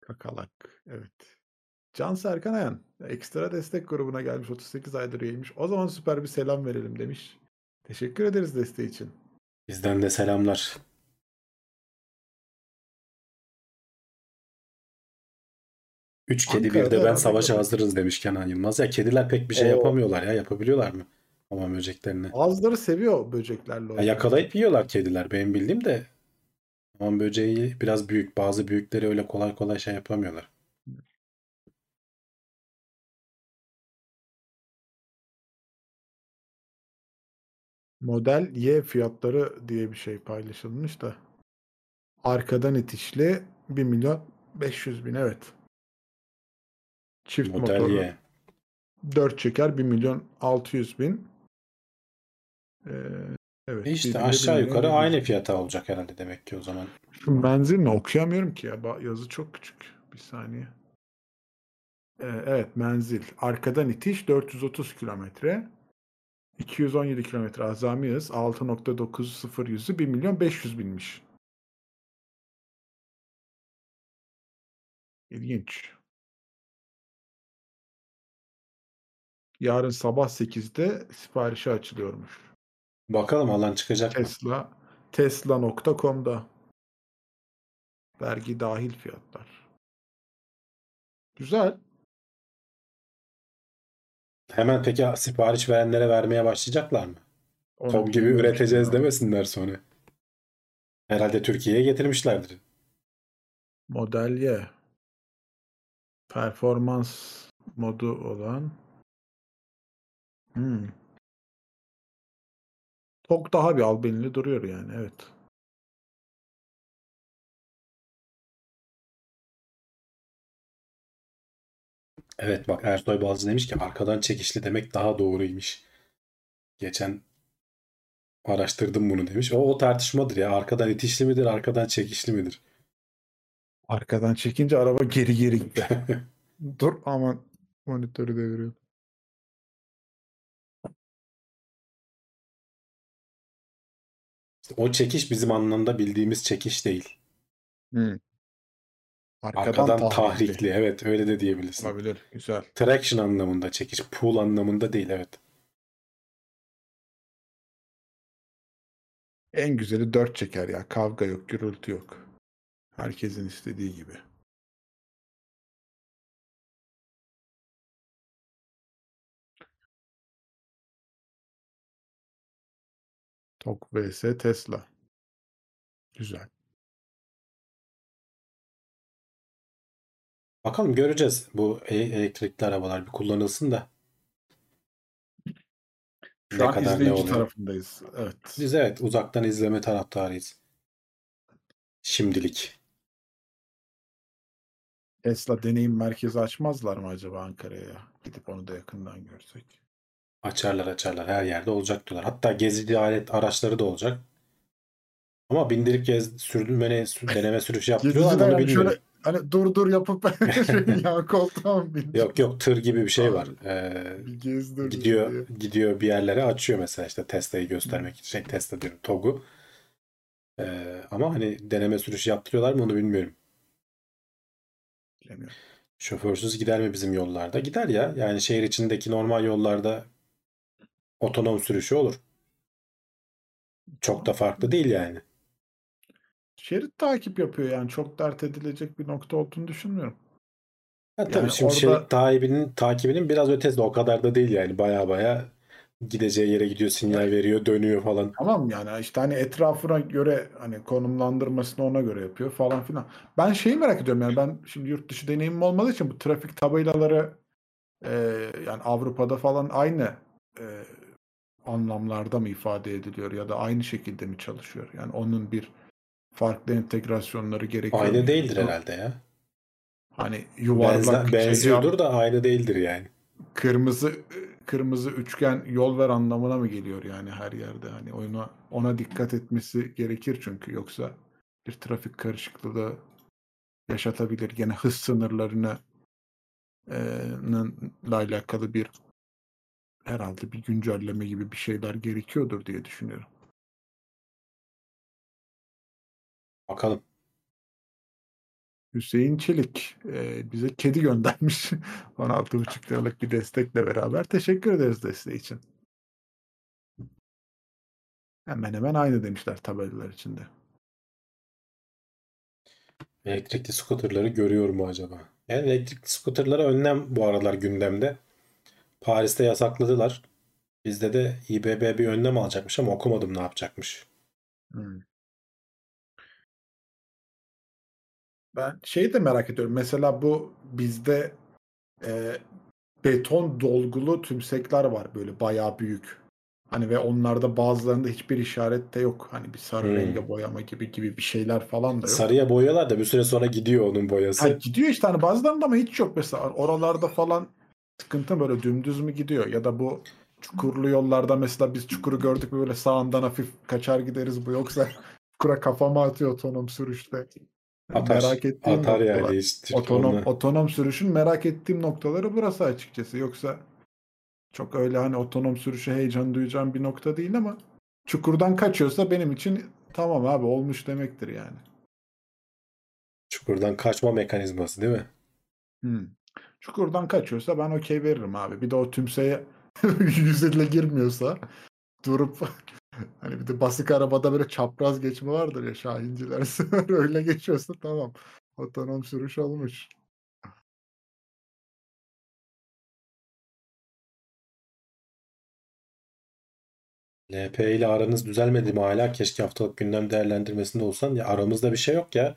Kakalak. Evet. Can Serkan Ayan. Ekstra destek grubuna gelmiş 38 aydır üyeymiş. O zaman süper bir selam verelim demiş. Teşekkür ederiz desteği için. Bizden de selamlar. Üç kedi bir Ankara'da de ben savaşa hazırız demiş Kenan Yılmaz. Ya kediler pek bir şey Oo. yapamıyorlar ya. Yapabiliyorlar mı? Hamam böceklerini. Bazıları seviyor böceklerle Ya yakalayıp yiyorlar kediler benim bildiğim de. Hamam böceği biraz büyük. Bazı büyükleri öyle kolay kolay şey yapamıyorlar. Model Y fiyatları diye bir şey paylaşılmış da. Arkadan itişli 1 milyon 500 bin evet. Çift Model motorlu Y. 4 çeker 1 milyon 600 bin. Ee, evet. E İşte aşağı 1 milyon yukarı 700 aynı fiyata olacak herhalde demek ki o zaman. Şu menzil ne okuyamıyorum ki ya. Yazı çok küçük. Bir saniye. Ee, evet menzil. Arkadan itiş 430 kilometre. 217 kilometre azami hız 6.90 yüzü 1 milyon 500 binmiş. İlginç. Yarın sabah 8'de siparişe açılıyormuş. Bakalım alan çıkacak mı? Tesla tesla.com'da vergi dahil fiyatlar. Güzel. Hemen peki sipariş verenlere vermeye başlayacaklar mı? Onu TOG gibi üreteceğiz demesinler sonra. Herhalde Türkiye'ye getirmişlerdir. Model Y. Performans modu olan. Hmm. TOG daha bir albenili duruyor yani evet. Evet bak Ersoy Balcı demiş ki arkadan çekişli demek daha doğruymuş. Geçen araştırdım bunu demiş. O, o tartışmadır ya. Arkadan itişli midir, arkadan çekişli midir? Arkadan çekince araba geri geri gitti. Dur aman monitörü deviriyorum. İşte o çekiş bizim anlamda bildiğimiz çekiş değil. Hmm. Arkadan, Arkadan tahrikli. tahrikli. Evet öyle de diyebilirsin. Olabilir. Güzel. Traction anlamında çekiş. Pull anlamında değil evet. En güzeli dört çeker ya. Kavga yok, gürültü yok. Herkesin istediği gibi. TOG vs Tesla. Güzel. Bakalım göreceğiz. Bu e- elektrikli arabalar bir kullanılsın da. Şu Ne an kadar ne izleyici oluyor? tarafındayız. Evet. Biz evet uzaktan izleme taraftarıyız. Şimdilik. Tesla deneyim merkezi açmazlar mı acaba Ankara'ya? Gidip onu da yakından görsek. Açarlar açarlar. Her yerde olacak diyorlar. Hatta gezici alet araçları da olacak. Ama bindirip gez, sürdürme, deneme sürüşü mı Geziciler onu yani bilmiyorum. şöyle hani dur dur yapıp yan koltuğa mı? Yok yok tır gibi bir şey var. Ee, Bir gidiyor diye. gidiyor bir yerlere açıyor mesela işte Tesla'yı göstermek için. Şey Tesla diyorum TOG'u. Ee, ama hani deneme sürüşü yaptırıyorlar mı onu bilmiyorum. Bilemiyorum. Şoförsüz gider mi bizim yollarda? Gider ya. Yani şehir içindeki normal yollarda otonom sürüşü olur. Çok da farklı değil yani. Şerit takip yapıyor yani çok dert edilecek bir nokta olduğunu düşünmüyorum. Ha, tabii Yani şimdi orada- şerit takibinin, takibinin biraz ötesi de o kadar da değil yani. Baya baya gideceği yere gidiyor, sinyal veriyor, dönüyor falan. Tamam yani işte hani etrafına göre hani konumlandırmasını ona göre yapıyor falan filan. Ben şeyi merak ediyorum yani ben şimdi yurt dışı deneyimim olmadığı için bu trafik tabelaları e, yani Avrupa'da falan aynı e, anlamlarda mı ifade ediliyor ya da aynı şekilde mi çalışıyor? Yani onun bir farklı entegrasyonları gerekiyor. Aynı değildir Yok. herhalde ya. Hani yuvarlak Benze- benziyordur da aynı değildir yani. kırmızı kırmızı üçgen yol ver anlamına mı geliyor yani her yerde hani ona ona dikkat etmesi gerekir çünkü yoksa bir trafik karışıklığı yaşatabilir gene hız sınırlarını eee, nın- la alakalı bir herhalde bir güncelleme gibi bir şeyler gerekiyordur diye düşünüyorum. Bakalım. Hüseyin Çelik eee, bize kedi göndermiş 16,5 liralık bir destekle beraber teşekkür ederiz desteği için. Hemen hemen aynı demişler tabelalar içinde. Elektrikli skuterları görüyor mu acaba? Yani elektrikli skuterlara önlem bu aralar gündemde. Paris'te yasakladılar. Bizde de İBB bir önlem alacakmış ama okumadım ne yapacakmış. Hmm. Ben şeyi de merak ediyorum. Mesela bu bizde e, beton dolgulu tümsekler var böyle bayağı büyük. Hani ve onlarda bazılarında hiçbir işaret de yok. Hani bir sarı Hmm. renge boyama gibi gibi bir şeyler falan da yok. Sarıya boyuyorlar da bir süre sonra gidiyor onun Ha, boyası. gidiyor işte hani bazılarında ama hiç yok mesela. Oralarda falan sıkıntı böyle dümdüz mü gidiyor ya da bu çukurlu yollarda mesela biz çukuru gördük mü böyle sağından hafif kaçar gideriz bu yoksa çukura kafama atıyor otonom sürüşte. Atar, merak ettiğim atar noktalar. yani Otonom, onunla- otonom sürüşün merak ettiğim noktaları burası açıkçası. Yoksa çok öyle hani otonom sürüşe heyecan duyacağım bir nokta değil ama çukurdan kaçıyorsa benim için tamam abi olmuş demektir yani. Çukurdan kaçma mekanizması değil mi? Hmm. Çukurdan kaçıyorsa ben okey veririm abi. Bir de o tümseye yüzüyle girmiyorsa durup hani bir de basık arabada böyle çapraz geçme vardır ya Şahinciler öyle geçiyorsa tamam. Otonom sürüş olmuş. LP ile aranız düzelmedi mi hala? Keşke haftalık gündem değerlendirmesinde olsan. Ya aramızda bir şey yok ya.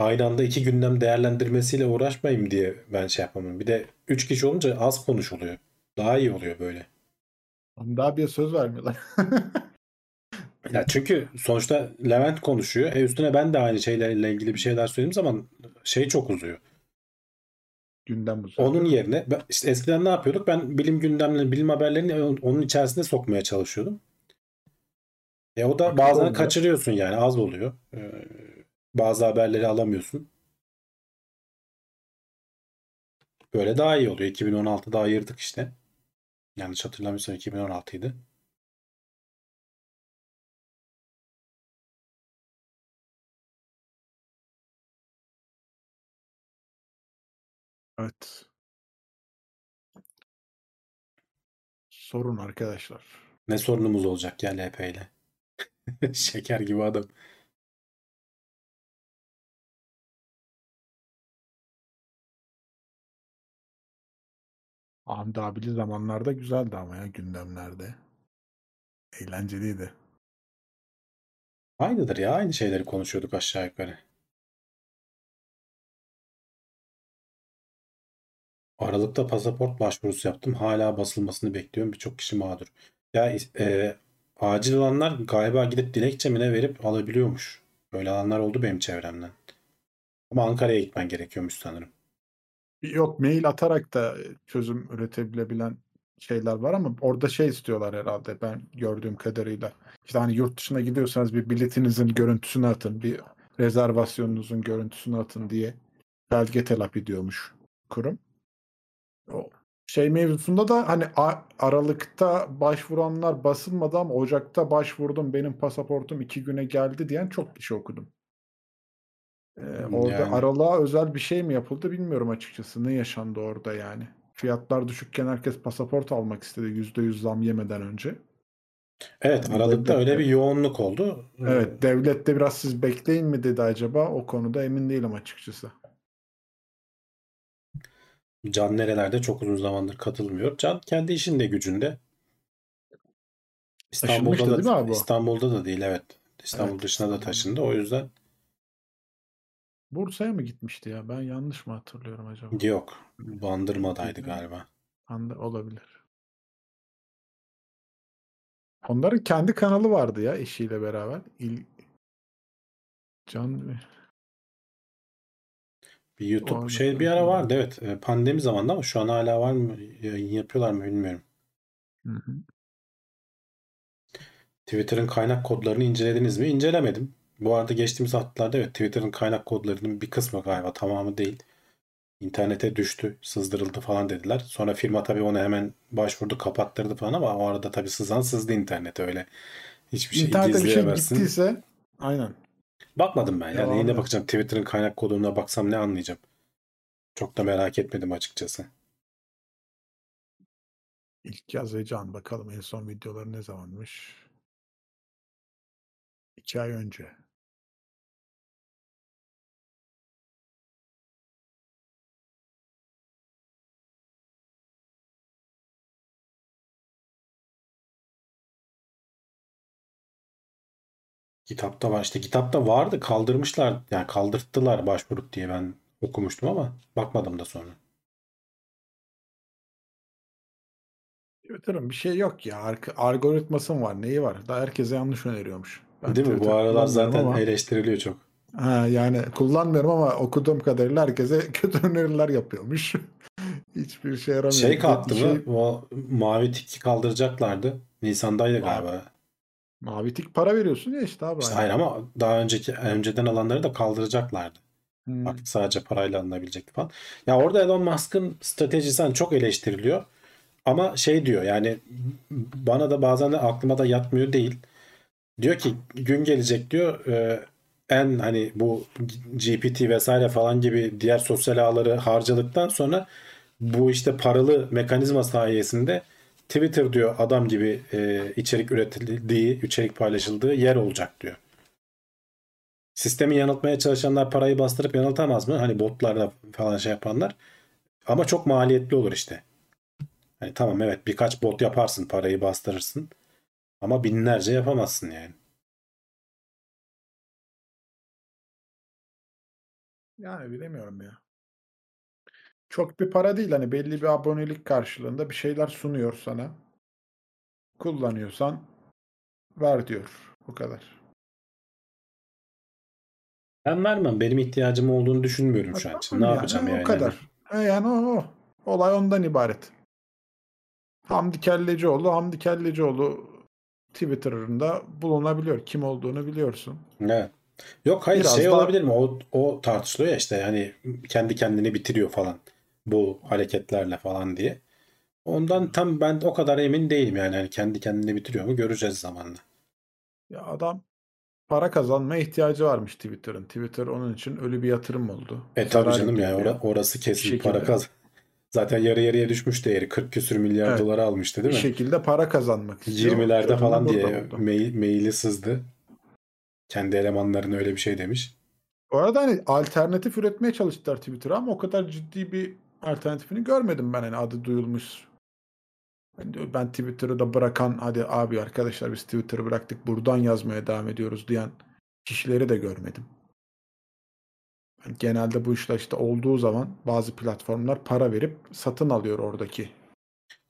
Aynı anda iki gündem değerlendirmesiyle uğraşmayayım diye ben şey yapamam. Bir de üç kişi olunca az konuşuluyor. Daha iyi oluyor böyle. Daha bir söz vermiyorlar. Ya çünkü sonuçta Levent konuşuyor. E üstüne ben de aynı şeylerle ilgili bir şeyler söylediğim zaman şey çok uzuyor. Gündem uzuyor. Onun yerine işte eskiden ne yapıyorduk? Ben bilim gündemlerini, bilim haberlerini onun içerisine sokmaya çalışıyordum. E o da bazen kaçırıyorsun yani az oluyor. Ee, bazı haberleri alamıyorsun. Böyle daha iyi oluyor. 2016'da ayırdık işte. Yanlış hatırlamıyorsam 2016'ydı. Evet. Sorun arkadaşlar. Ne sorunumuz olacak ya LP ile? Şeker gibi adam. Hamdi abili zamanlarda güzeldi ama ya gündemlerde. Eğlenceliydi. Aynıdır ya. Aynı şeyleri konuşuyorduk aşağı yukarı. Aralıkta pasaport başvurusu yaptım. Hala basılmasını bekliyorum. Birçok kişi mağdur. Ya e, acil olanlar galiba gidip dilekçe mi ne verip alabiliyormuş. Böyle alanlar oldu benim çevremden. Ama Ankara'ya gitmen gerekiyormuş sanırım. Yok mail atarak da çözüm üretebilebilen şeyler var ama orada şey istiyorlar herhalde ben gördüğüm kadarıyla. İşte hani yurt dışına gidiyorsanız bir biletinizin görüntüsünü atın, bir rezervasyonunuzun görüntüsünü atın diye belge talep ediyormuş kurum. O şey mevzusunda da hani Aralık'ta başvuranlar basılmadı ama Ocak'ta başvurdum benim pasaportum iki güne geldi diyen çok kişi okudum. Ee, orada Yani. aralığa özel bir şey mi yapıldı bilmiyorum açıkçası. Ne yaşandı orada yani? Fiyatlar düşükken herkes pasaport almak istedi %100 zam yemeden önce. Evet Aralık'ta öyle bir yoğunluk oldu. Evet devlet de biraz siz bekleyin mi dedi acaba o konuda emin değilim açıkçası. Can nerelerde çok uzun zamandır katılmıyor. Can kendi işinde gücünde. İstanbul'da da değil mi abi? İstanbul'da da değil evet. İstanbul Evet, dışına da taşındı. O yüzden Bursa'ya mı gitmişti ya? Ben yanlış mı hatırlıyorum acaba? yok. Bandırma'daydı galiba. Anda olabilir. Onların kendi kanalı vardı ya eşiyle beraber. İl... Can Bir YouTube Vardı, şey bir ara vardı evet. E, Pandemi zamanında ama şu an hala var mı? Yapıyorlar mı bilmiyorum. Hı hı. Twitter'ın kaynak kodlarını incelediniz mi? İncelemedim. Bu arada geçtiğimiz haftalarda evet Twitter'ın kaynak kodlarının bir kısmı galiba tamamı değil. İnternete düştü, sızdırıldı falan dediler. Sonra firma tabii onu hemen başvurdu, kapattırdı falan ama o arada tabii sızan sızdı internete öyle. Hiçbir şey İnternete bir şey gittiyse aynen. Bakmadım ben. Yani yine bakacağım. Twitter'ın kaynak koduna baksam ne anlayacağım. Çok da merak etmedim açıkçası. İlk yaz ve can bakalım en son videoları ne zamanmış? İki ay önce. Kitapta var işte kitapta vardı kaldırmışlar yani kaldırttılar başvurup diye ben okumuştum ama bakmadım da sonra. Twitter'ın bir şey yok ya. Arka, algoritması mı var? Neyi var? Da herkese yanlış öneriyormuş. Ben Değil mi? Bu aralar zaten ama- eleştiriliyor çok. Ha, yani kullanmıyorum ama okuduğum kadarıyla herkese kötü öneriler yapıyormuş. Hiçbir şey yaramıyor. Şey kalktı şey- mı? O mavi tiki kaldıracaklardı. Nisan'daydı galiba. Mavi tik para veriyorsun ya işte abi. İşte hani. hayır ama daha önceki önceden alanları da kaldıracaklardı. Hmm. Artık sadece parayla alınabilecekti falan. Ya orada Elon Musk'ın stratejisi hani çok eleştiriliyor. Ama şey diyor yani bana da bazen de aklıma da yatmıyor değil. Diyor ki gün gelecek diyor e, en hani bu GPT vesaire falan gibi diğer sosyal ağları harcadıktan sonra bu işte paralı mekanizma sayesinde Twitter diyor adam gibi e, içerik üretildiği, içerik paylaşıldığı yer olacak diyor. Sistemi yanıltmaya çalışanlar parayı bastırıp yanıltamaz mı? Hani botlarla falan şey yapanlar. Ama çok maliyetli olur işte. Hani tamam evet birkaç bot yaparsın parayı bastırırsın. Ama binlerce yapamazsın yani. Yani bilemiyorum ya. Çok bir para değil hani belli bir abonelik karşılığında bir şeyler sunuyor sana. Kullanıyorsan ver diyor. Bu kadar. Ben vermem. Benim ihtiyacım olduğunu düşünmüyorum şu an için. Ne Tamam yapacağım yani, yani? O kadar. E yani o, o. Olay ondan ibaret. Hamdi Kellecioğlu, Hamdi Kellecioğlu Twitter'ında bulunabiliyor. Kim olduğunu biliyorsun. Evet. Yok hayır Biraz şey daha- olabilir mi? O, o tartışılıyor ya işte hani kendi kendini bitiriyor falan bu hareketlerle falan diye. Ondan tam ben o kadar emin değilim yani. Hani kendi kendini bitiriyor mu göreceğiz zamanla. Ya adam para kazanmaya ihtiyacı varmış Twitter'ın. Twitter onun için ölü bir yatırım oldu. E tabii canım yani getiriyor. ora- orası kesin Bir para kaz. Zaten yarı yarıya düşmüş değeri. 40 küsür milyar Evet. dolara almıştı değil bir mi? şekilde para kazanmak istiyor. 20'lerde Çözümü falan diye mail, maili sızdı. Kendi elemanlarına öyle bir şey demiş. Bu arada hani alternatif üretmeye çalıştılar Twitter'a ama o kadar ciddi bir alternatifini görmedim ben hani adı duyulmuş. Ben, ben Twitter'ı da bırakan hadi abi arkadaşlar biz Twitter'ı bıraktık buradan yazmaya devam ediyoruz diyen kişileri de görmedim. Yani genelde bu işler işte olduğu zaman bazı platformlar para verip satın alıyor oradaki.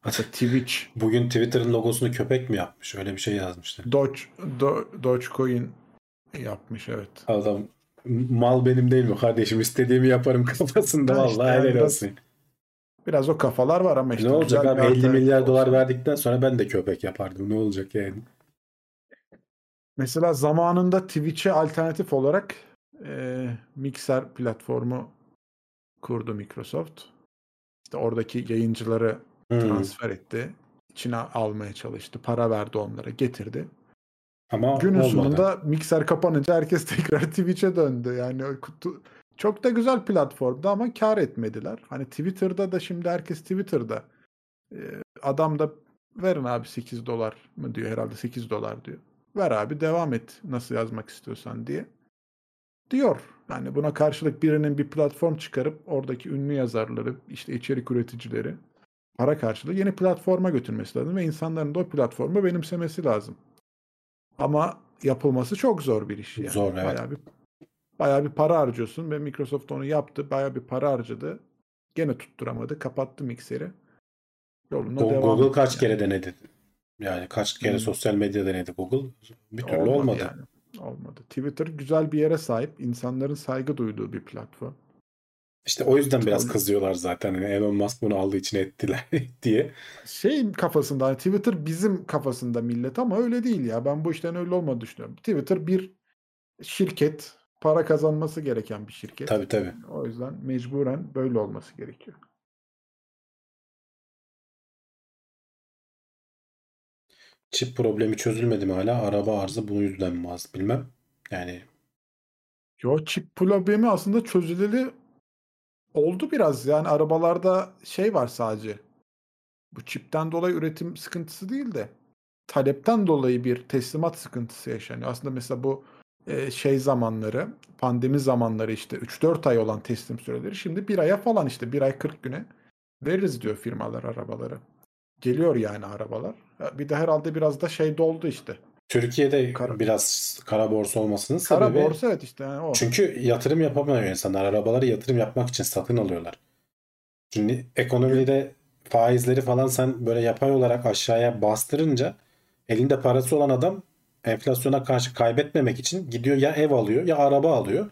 Hatta Twitch, Bugün Twitter'ın logosunu köpek mi yapmış? Öyle bir şey yazmıştı. Doge, Do- Dogecoin yapmış evet. Adam mal benim değil mi kardeşim? İstediğimi yaparım kafasında. Ha Vallahi işte helal biraz olsun. Biraz o kafalar var ama işte Ne olacak abi bir 50 milyar alternatif dolar verdikten sonra ben de köpek yapardım. Ne olacak yani? Mesela zamanında Twitch'e alternatif olarak e, Mixer platformu kurdu Microsoft. İşte oradaki yayıncıları Hmm. transfer etti. İçine almaya çalıştı. Para verdi onlara. Getirdi. Ama Günün olmadı. sonunda Mixer kapanınca herkes tekrar Twitch'e döndü. Yani kutu- çok da güzel platformdu ama kar etmediler. Hani Twitter'da da şimdi herkes Twitter'da. Ee, adam da verin abi 8 dolar mı diyor herhalde 8 dolar diyor. Ver abi devam et nasıl yazmak istiyorsan diye. Diyor. Yani buna karşılık birinin bir platform çıkarıp oradaki ünlü yazarları, işte içerik üreticileri para karşılığı yeni platforma götürmesi lazım ve insanların da o platformu benimsemesi lazım. Ama yapılması çok zor bir iş yani. Zor, evet. Bayağı bir bayağı bir para harcıyorsun ve Microsoft onu yaptı. Bayağı bir para harcadı. Gene tutturamadı. Kapattı mikseri. Yoluna Go- devam Google kaç yani. kere denedi? Yani kaç kere Hmm. sosyal medya denedi Google? Bir türlü olmadı. yani. Olmadı. Twitter güzel bir yere sahip. insanların saygı duyduğu bir platform. İşte o yüzden biraz kızıyorlar zaten. Hani Elon Musk bunu aldığı için ettiler diye. Şey kafasında hani Twitter bizim kafasında millet ama öyle değil ya. Ben bu işten öyle olmadığını düşünüyorum. Twitter bir şirket. Para kazanması gereken bir şirket. Tabii tabii. O yüzden mecburen böyle olması gerekiyor. Çip problemi çözülmedi mi hala? Araba arıza bu yüzden mi az bilmem. Yani Yo çip problemi aslında çözüleli oldu biraz. Yani arabalarda şey var sadece. Bu çipten dolayı üretim sıkıntısı değil de talepten dolayı bir teslimat sıkıntısı yaşanıyor. Aslında mesela bu e, şey zamanları, pandemi zamanları işte 3-4 ay olan teslim süreleri şimdi bir aya falan işte bir ay 40 güne veririz diyor firmalar arabaları. Geliyor yani arabalar. Bir de herhalde biraz da şey doldu işte. Türkiye'de Kara- biraz kara borsa olmasının Kara sebebi borsa evet işte yani o. çünkü yatırım yapamıyor insanlar. Arabaları yatırım yapmak için satın alıyorlar. Şimdi ekonomide faizleri falan sen böyle yapay olarak aşağıya bastırınca elinde parası olan adam enflasyona karşı kaybetmemek için gidiyor ya ev alıyor ya araba alıyor.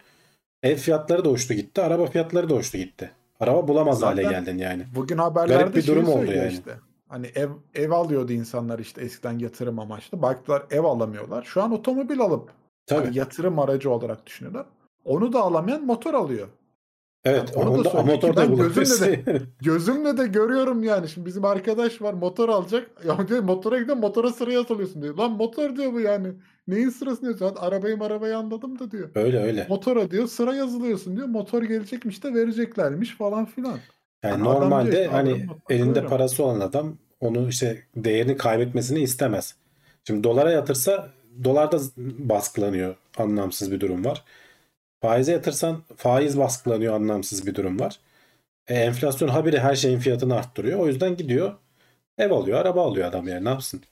Ev fiyatları da uçtu gitti. Araba fiyatları da uçtu gitti. Araba bulamaz hale Zaten- geldin yani. Bugün haberlerde Garip bir durum oldu yani. işte. Hani ev ev alıyordu insanlar işte eskiden yatırım amaçlı. Baktılar ev alamıyorlar. Şu an otomobil alıp Tabii. hani yatırım aracı olarak düşünüyorlar. Onu da alamayan motor alıyor. Evet, onu da onu da ki motor da ben bulabilirsin. gözümle Gözümle de görüyorum yani. Şimdi bizim arkadaş var motor alacak. Ya diyor motora gidiyor motora sıraya atılıyorsun diyor. Lan motor diyor bu yani. Neyin sırasını diyor. Zaten arabayı arabayı anladım da diyor. Öyle öyle. Motora diyor sıra yazılıyorsun diyor. Motor gelecekmiş de vereceklermiş falan filan. Yani normalde diyor ki, hani adam elinde böyle. parası olan adam onu işte değerini kaybetmesini istemez. Şimdi dolara yatırsa dolar da baskılanıyor. Anlamsız bir durum var. Faize yatırsan faiz baskılanıyor. Anlamsız bir durum var. E, enflasyon habire her şeyin fiyatını arttırıyor. O yüzden gidiyor ev alıyor, araba alıyor adam yani ne yapsın?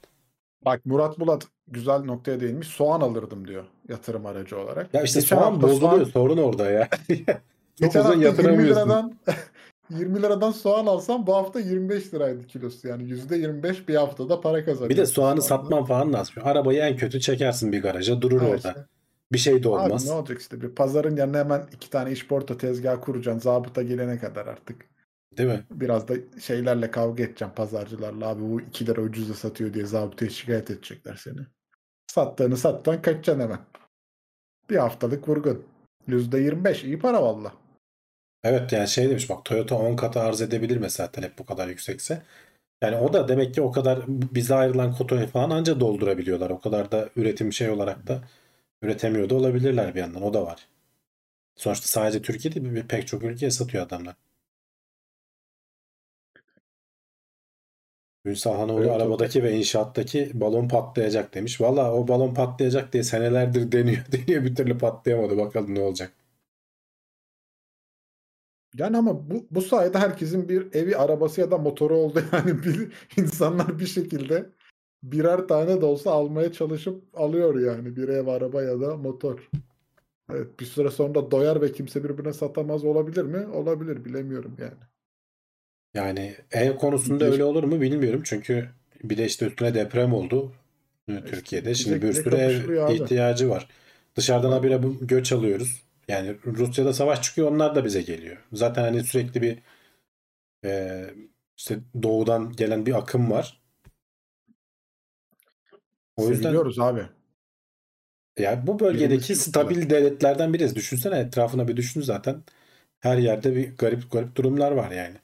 Bak Murat Bulat güzel noktaya değinmiş. Soğan alırdım diyor yatırım aracı olarak. Ya işte Geçen soğan bozuluyor. Sorun orada ya. Çok Geçen uzun hafta 20 yatıramıyorsun. liradan 20 liradan soğan alsam bu hafta 25 liraydı kilosu. Yani %25 bir haftada para kazanıyor. Bir de soğanı satman falan lazım. Arabayı en kötü çekersin bir garaja durur Ha orada. işte. Bir şey de Abi olmaz. ne olacak işte bir pazarın yanına hemen iki tane işporta tezgahı kuracaksın zabıta gelene kadar artık. Değil mi? Biraz da şeylerle kavga edeceğim pazarcılarla abi bu 2 lira ucuza satıyor diye zabıtaya şikayet edecekler seni. Sattığını sattan kaçacaksın hemen. Bir haftalık vurgun. %25 iyi para valla. Evet yani şey demiş bak Toyota 10 katı arz edebilir mesela talep bu kadar yüksekse. Yani o da demek ki o kadar bize ayrılan kotayı falan anca doldurabiliyorlar. O kadar da üretim şey olarak da üretemiyor da olabilirler bir yandan. O da var. Sonuçta sadece Türkiye değil pek çok ülkeye satıyor adamlar. Ünsal Hanoğlu Evet, evet. arabadaki ve inşaattaki balon patlayacak demiş. Valla o balon patlayacak diye senelerdir deniyor. Deniyor bir türlü patlayamadı. Bakalım ne olacak. Yani ama bu, bu sayede herkesin bir evi, arabası ya da motoru oldu. Yani bir, insanlar bir şekilde birer tane de olsa almaya çalışıp alıyor yani. Bir ev, araba ya da motor. Evet, bir süre sonra doyar ve kimse birbirine satamaz olabilir mi? Olabilir bilemiyorum yani. Yani ev konusunda Bir- öyle olur mu bilmiyorum. Çünkü bir de işte üstüne deprem oldu e, Türkiye'de. Şimdi bir sürü ev abi. ihtiyacı var. Dışarıdan habire göç alıyoruz. Yani Rusya'da savaş çıkıyor onlar da bize geliyor. Zaten hani sürekli bir e, işte doğudan gelen bir akım var. O yüzden Seviliyoruz abi. ya bu bölgedeki stabil devletlerden biriz. Düşünsene etrafına bir düşün zaten. Her yerde bir garip garip durumlar var yani.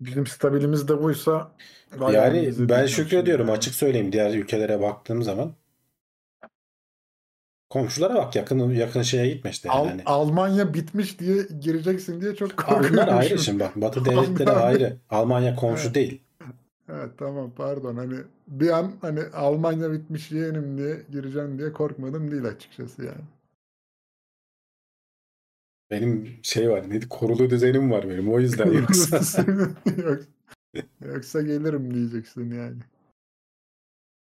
Bizim stabilimiz de buysa Yani ben diyeceğim şükrediyorum açık söyleyeyim diğer ülkelere baktığım zaman. Komşulara bak yakın yakın şeye gitme işte yani. Al- Hani. Almanya bitmiş diye gireceksin diye çok korkuyorum. Bunlar ayrı şimdi. bak. Batı devletleri Onlar- ayrı. Almanya komşu Evet. değil. Evet tamam pardon hani bir an hani Almanya bitmiş yeğenim diye gireceğim diye korkmadım değil açıkçası yani. Benim şey var. Neydi? Korulu düzenim var benim. O yüzden yoksa. Yok- Yoksa gelirim diyeceksin yani.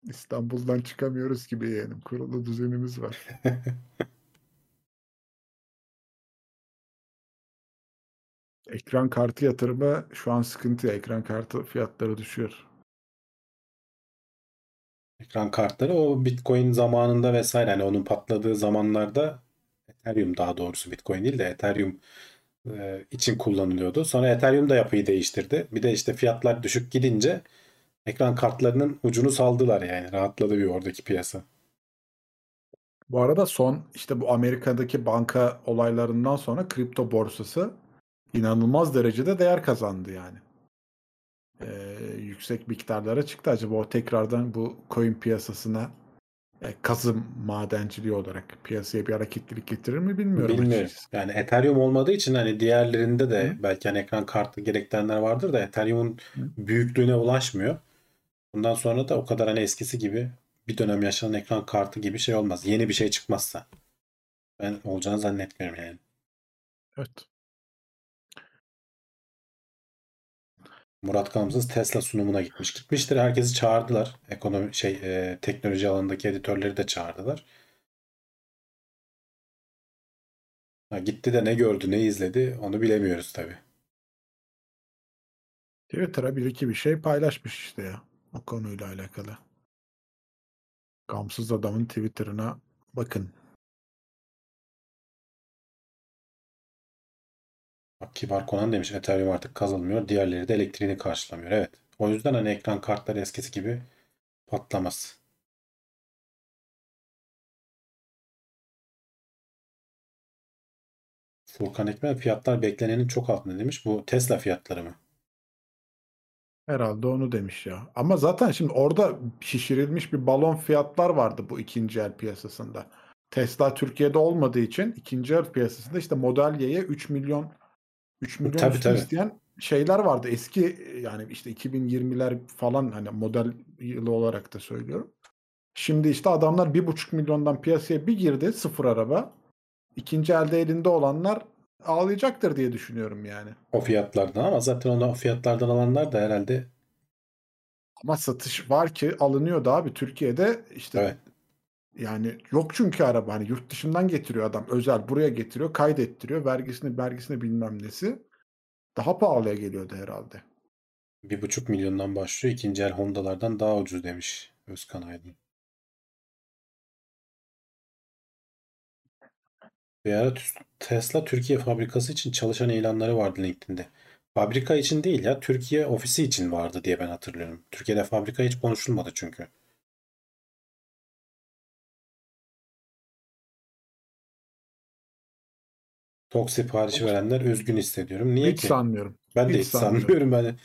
İstanbul'dan çıkamıyoruz gibi yeğenim. Kurulu düzenimiz var. Ekran kartı yatırımı şu an sıkıntı. Ekran kartı fiyatları düşüyor. Ekran kartları o Bitcoin zamanında vesaire hani onun patladığı zamanlarda Ethereum daha doğrusu Bitcoin değil de Ethereum e, için kullanılıyordu. Sonra Ethereum da yapıyı değiştirdi. Bir de işte fiyatlar düşük gidince ekran kartlarının ucunu saldılar yani. Rahatladı bir oradaki piyasa. Bu arada son işte bu Amerika'daki banka olaylarından sonra kripto borsası inanılmaz derecede değer kazandı yani. Ee, yüksek miktarlara çıktı. Acaba o tekrardan bu coin piyasasına e, kazım madenciliği olarak piyasaya bir hareketlilik getirir mi bilmiyorum. Bilmiyorum. açıkçası. Yani Ethereum olmadığı için hani diğerlerinde de Hı. belki hani ekran kartı gerektirenler vardır da Ethereum'un büyüklüğüne ulaşmıyor. Bundan sonra da o kadar hani eskisi gibi bir dönem yaşanan ekran kartı gibi şey olmaz. Yeni bir şey çıkmazsa. Ben olacağını zannetmiyorum yani. Evet. Murat Gamsız Tesla sunumuna gitmiş. Gitmiştir. Herkesi çağırdılar. Ekonomi şey e, teknoloji alanındaki editörleri de çağırdılar. Ha, gitti de ne gördü, ne izledi onu bilemiyoruz tabii. Twitter'a bir iki bir şey paylaşmış işte ya. O konuyla alakalı. Gamsız adamın Twitter'ına bakın. Bak Kibar Konan demiş Ethereum artık kazanmıyor. Diğerleri de elektriğini karşılamıyor. Evet. O yüzden hani ekran kartları eskisi gibi patlamaz. Furkan Ekmen fiyatlar beklenenin çok altında demiş. Bu Tesla fiyatları mı? Herhalde onu demiş ya. Ama zaten şimdi orada şişirilmiş bir balon fiyatlar vardı bu ikinci el piyasasında. Tesla Türkiye'de olmadığı için ikinci el piyasasında işte Model Y'ye 3 milyon 3 milyon Tabii, tabii. isteyen şeyler vardı. Eski yani işte 2020'ler falan hani model yılı olarak da söylüyorum. Şimdi işte adamlar 1,5 milyondan piyasaya bir girdi sıfır araba. İkinci elde elinde olanlar ağlayacaktır diye düşünüyorum yani. O fiyatlardan ama zaten onu o fiyatlardan alanlar da herhalde Ama satış var ki alınıyor da abi Türkiye'de işte Evet. yani yok çünkü araba hani yurt dışından getiriyor adam özel buraya getiriyor kaydettiriyor vergisini vergisini bilmem nesi daha pahalıya geliyordu herhalde. Bir buçuk milyondan başlıyor. İkinci el Honda'lardan daha ucuz demiş Özkan Aydın. Bir ara Tesla Türkiye fabrikası için çalışan ilanları vardı LinkedIn'de. Fabrika için değil ya Türkiye ofisi için vardı diye ben hatırlıyorum. Türkiye'de fabrika hiç konuşulmadı çünkü. Tok siparişi verenler üzgün hissediyorum. Niye Hiç ki? sanmıyorum. Ben de hiç hiç sanmıyorum. sanmıyorum. Ben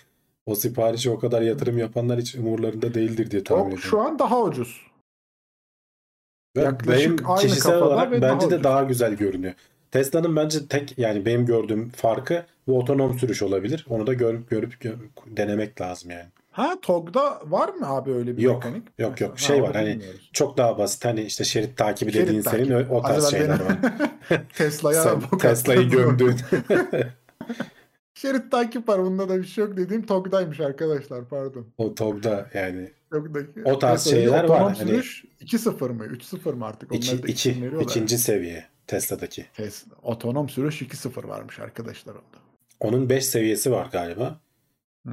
o siparişi o kadar yatırım yapanlar hiç umurlarında değildir diye tahmin ediyorum. şu an daha ucuz. Yaklaşık benim aynı kişisel kafada olarak ve bence daha de ucuz. daha güzel görünüyor. Tesla'nın bence tek yani benim gördüğüm farkı bu otonom sürüş olabilir. Onu da görüp görüp gö- denemek lazım yani. Ha TOG'da var mı abi öyle bir Yok, mekanik? yok, yok. Ha, Şey onu var, hani bilmiyoruz. Çok daha basit hani işte şerit takibi Şerit dediğin takibi. senin o, tarz evvel şeyler var. Tesla'ya Tesla'yı gömdün. Şerit takip var bunda da bir şey yok dediğim TOG'daymış arkadaşlar pardon. o TOG'da yani. O tarz Tesla'daki şeyler var, hani- sürüş 2.0 mı 3.0 mı artık? iki, iki, ikinci seviye Tesla'daki. Tesla. Otonom sürüş 2.0 varmış arkadaşlar onda. Onun 5 seviyesi var galiba. Hı.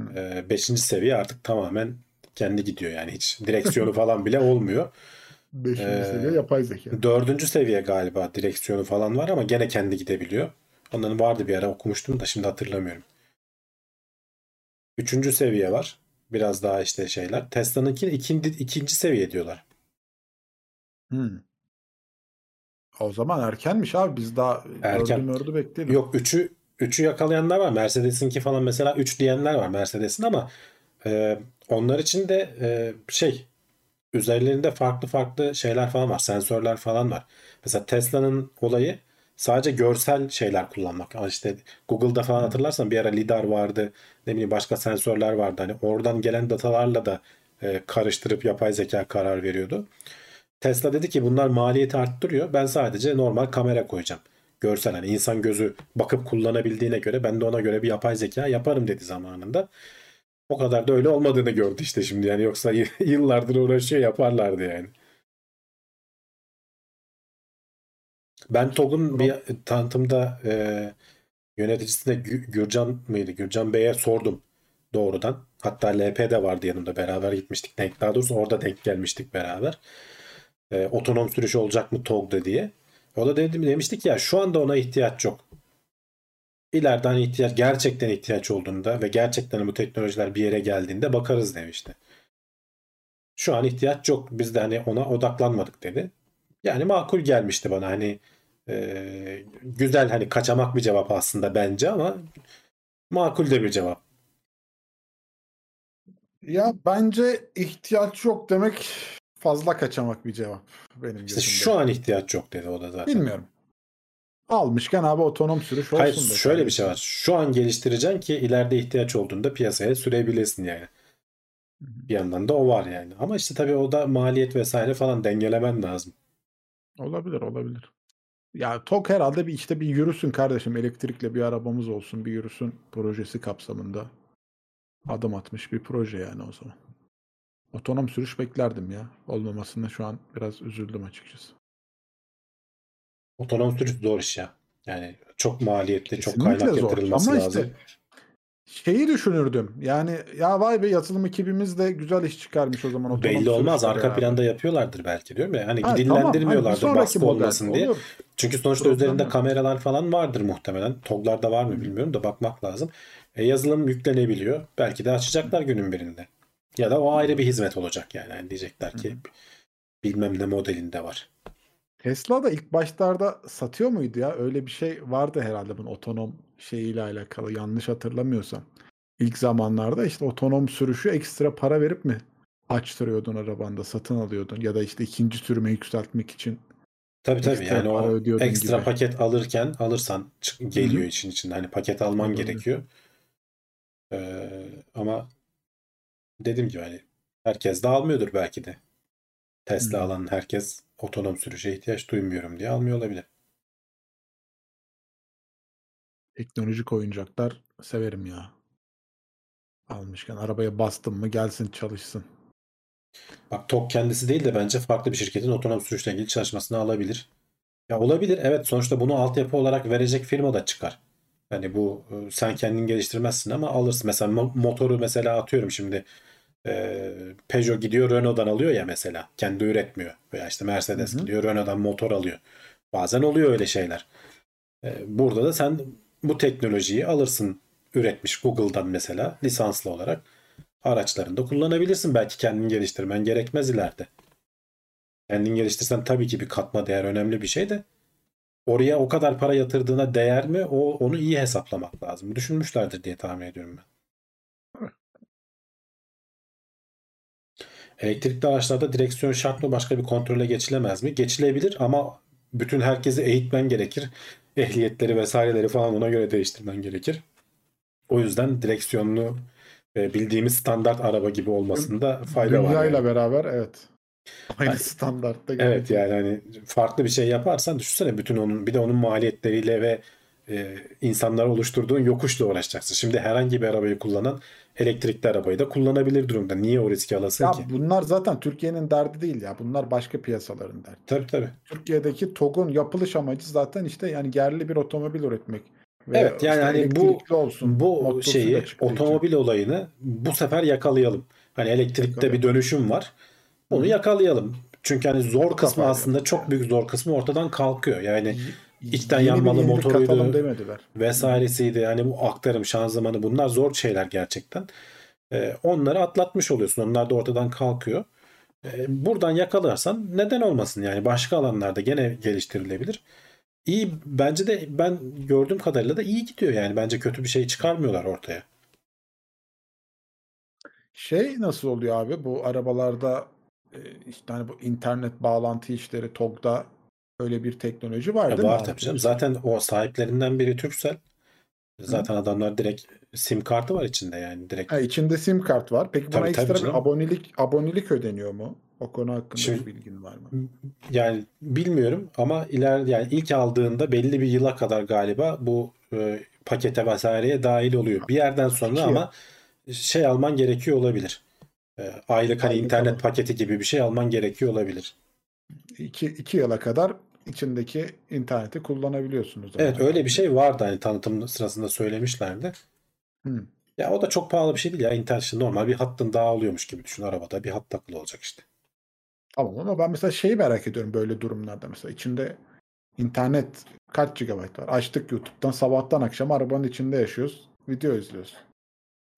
5. seviye artık tamamen kendi gidiyor yani hiç direksiyonu falan bile olmuyor. Beşinci Ee, seviye yapay zeka. Dördüncü seviye galiba direksiyonu falan var ama gene kendi gidebiliyor. Onların vardı bir ara okumuştum da şimdi hatırlamıyorum. Üçüncü seviye var. Biraz daha işte şeyler. Tesla'nınki ikinci, ikinci seviye diyorlar. Hı. O zaman erkenmiş abi biz daha Erken. ördü ördü bekleyelim. Yok üçü üçü yakalayanlar var. Mercedes'inki falan mesela 3 diyenler var Mercedes'in ama e, onlar için de e, şey üzerlerinde farklı farklı şeyler falan var. Sensörler falan var. Mesela Tesla'nın olayı sadece görsel şeyler kullanmak. Ama işte Google'da falan hatırlarsan bir ara lidar vardı. Ne bileyim başka sensörler vardı. Hani oradan gelen datalarla da e, karıştırıp yapay zeka karar veriyordu. Tesla dedi ki bunlar maliyeti arttırıyor. Ben sadece normal kamera koyacağım. Görsel hani insan gözü bakıp kullanabildiğine göre ben de ona göre bir yapay zeka yaparım dedi zamanında. O kadar da öyle olmadığını gördü işte şimdi yani yoksa yıllardır uğraşıyor yaparlardı yani. Ben TOG'un bir tanıtımda e, yöneticisine Gü- Gürcan mıydı? Gürcan Bey'e sordum doğrudan. Hatta LP de vardı yanımda beraber gitmiştik. Denk, daha doğrusu orada denk gelmiştik beraber. E, otonom sürüş olacak mı TOG'da diye. O da dedim, demiştik ya şu anda ona ihtiyaç yok. İleride hani ihtiyaç gerçekten ihtiyaç olduğunda ve gerçekten bu teknolojiler bir yere geldiğinde bakarız demişti. Şu an ihtiyaç yok. Biz de hani ona odaklanmadık dedi. Yani makul gelmişti bana hani e, güzel hani kaçamak bir cevap aslında bence ama makul de bir cevap. Ya bence ihtiyaç yok demek fazla kaçamak bir cevap benim İşte gözümde. şu an ihtiyaç yok dedi o da zaten. Bilmiyorum. Almışken abi otonom sürüş olsun. Hayır şöyle bir şey var. Şu an geliştireceksin ki ileride ihtiyaç olduğunda piyasaya sürebilesin yani. Bir yandan da o var yani. Ama işte tabii o da maliyet vesaire falan dengelemen lazım. Olabilir olabilir. Ya TOK herhalde bir işte bir yürüsün kardeşim elektrikle bir arabamız olsun bir yürüsün projesi kapsamında. Adım atmış bir proje yani o zaman. Otonom sürüş beklerdim ya. Olmamasına şu an biraz üzüldüm açıkçası. Otonom sürüş zor iş ya. Yani çok maliyetli, çok Kesinlikle kaynak zor. yatırılması Ama lazım. işte şeyi düşünürdüm. Yani ya vay be yazılım ekibimiz de güzel iş çıkarmış o zaman. Belli olmaz. Arka beraber. planda yapıyorlardır belki diyorum ya. Hani Ha, tamam. Hani dillendirmiyorlardır baskı model olmasın diye. olur. Çünkü sonuçta Problem üzerinde yok. kameralar falan vardır muhtemelen. TOG'larda var mı bilmiyorum da bakmak lazım. E, yazılım yüklenebiliyor. Belki de açacaklar günün birinde. Ya da o ayrı bir hizmet olacak yani. Yani diyecekler ki bilmem ne modelinde var. Tesla da ilk başlarda satıyor muydu ya? Öyle bir şey vardı herhalde bunun otonom şeyiyle alakalı yanlış hatırlamıyorsam. İlk zamanlarda işte otonom sürüşü ekstra para verip mi açtırıyordun arabanda satın alıyordun ya da işte ikinci sürümü yükseltmek için Tabii tabii Ekstra yani o ekstra gibi. paket alırken alırsan geliyor Hı hı. işin içinde. Hani paket alman Olabilir. gerekiyor. Ee, ama dediğim gibi hani herkes de almıyordur belki de. Tesla Hı. alan herkes otonom sürüşe ihtiyaç duymuyorum diye almıyor olabilir. Teknolojik oyuncaklar severim ya. Almışken arabaya bastım mı gelsin çalışsın. Bak TOG kendisi değil de bence farklı bir şirketin otonom sürüşle ilgili çalışmasını alabilir. Ya olabilir evet sonuçta bunu altyapı olarak verecek firma da çıkar. Yani bu e, sen kendin geliştirmezsin ama alırsın. Mesela mo- motoru mesela atıyorum şimdi e, Peugeot gidiyor Renault'dan alıyor ya mesela. Kendi üretmiyor. Veya işte Mercedes Hı hı. gidiyor Renault'dan motor alıyor. Bazen oluyor öyle şeyler. E, burada da sen bu teknolojiyi alırsın üretmiş Google'dan mesela lisanslı olarak araçlarında kullanabilirsin. Belki kendin geliştirmen gerekmez ileride. Kendin geliştirsen tabii ki bir katma değer önemli bir şey de oraya o kadar para yatırdığına değer mi? O onu iyi hesaplamak lazım. Düşünmüşlerdir diye tahmin ediyorum ben. Elektrikli araçlarda direksiyon şart mı başka bir kontrole geçilemez mi? Geçilebilir ama bütün herkesi eğitmen gerekir. Ehliyetleri vesaireleri falan ona göre değiştirmen gerekir. O yüzden direksiyonlu bildiğimiz standart araba gibi olmasında fayda var. Dünyayla yani. beraber evet. Aynı Yani- standartta Evet yani hani farklı bir şey yaparsan düşünsene bütün onun bir de onun maliyetleriyle ve e, insanlar oluşturduğun yokuşla uğraşacaksın. Şimdi herhangi bir arabayı kullanan elektrikli arabayı da kullanabilir durumda. Niye o riski alasın Ya ki? bunlar zaten Türkiye'nin derdi değil ya. Bunlar başka piyasaların derdi. Tabii tabii. Türkiye'deki TOG'un yapılış amacı zaten işte yani yerli bir otomobil üretmek. Ve Evet, yani hani bu- olsun, Bu şeyi otomobil olayını bu sefer yakalayalım. Hani elektrikte bir Yakalayalım. dönüşüm var. Onu Hı. yakalayalım. Çünkü hani zor kısmı aslında çok büyük zor kısmı ortadan kalkıyor. Yani içten yeni yanmalı motoruydu. demediler. vesairesiydi. Yani bu aktarım, şanzımanı bunlar zor şeyler gerçekten. Ee, onları atlatmış oluyorsun. Onlar da ortadan kalkıyor. Ee, buradan yakalarsan neden olmasın yani başka alanlarda gene geliştirilebilir. İyi bence de ben gördüğüm kadarıyla da iyi gidiyor yani. Bence kötü bir şey çıkarmıyorlar ortaya. Şey nasıl oluyor abi? Bu arabalarda e, işte hani bu internet bağlantı işleri TOG'da öyle bir teknoloji var Ya değil mi var abi? tabii canım. Zaten o sahiplerinden biri Turkcell. Zaten adamlar direkt sim kartı var içinde yani direkt. Ha, içinde sim kart var. Peki buna Tabii, tabii ekstra bir abonelik abonelik ödeniyor mu? O konu hakkında Şimdi- bir bilgin var mı? Yani bilmiyorum ama iler yani ilk aldığında belli bir yıla kadar galiba bu e, pakete vesaireye dahil oluyor. Bir yerden sonra yıl. ama şey alman gerekiyor olabilir. E, aylık hani Aylık internet alım. paketi gibi bir şey alman gerekiyor olabilir. İki, iki yıla kadar içindeki interneti kullanabiliyorsunuz. Evet ama. öyle bir şey vardı hani tanıtım sırasında söylemişlerdi. Hı. Ya o da çok pahalı bir şey değil ya. İnternet işte normal bir hattın daha alıyormuş gibi düşün. Arabada bir hat takılı olacak işte. Tamam ama ben mesela şeyi merak ediyorum böyle durumlarda mesela içinde internet kaç GB var? Açtık YouTube'dan sabahtan akşam arabanın içinde yaşıyoruz. Video izliyoruz.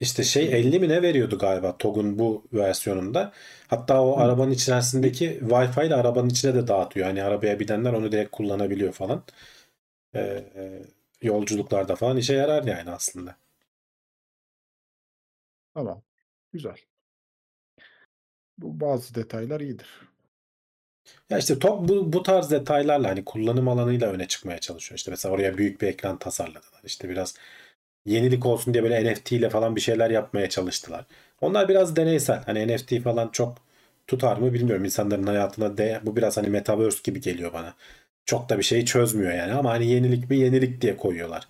İşte şey 50 mi ne veriyordu galiba TOG'un bu versiyonunda. Hatta o Hı. arabanın içerisindeki Wi-Fi ile arabanın içine de dağıtıyor. Hani arabaya binenler onu direkt kullanabiliyor falan. Ee, e, yolculuklarda falan işe yarar yani aslında. Tamam. Güzel. Bu bazı detaylar iyidir. Ya işte TOG bu, bu tarz detaylarla hani kullanım alanıyla öne çıkmaya çalışıyor. İşte mesela oraya büyük bir ekran tasarladılar. İşte biraz yenilik olsun diye böyle NFT ile falan bir şeyler yapmaya çalıştılar. Onlar biraz deneysel. Hani NFT falan çok tutar mı bilmiyorum. İnsanların hayatına de bu biraz hani metaverse gibi geliyor bana. Çok da bir şeyi çözmüyor yani ama hani yenilik bir yenilik diye koyuyorlar.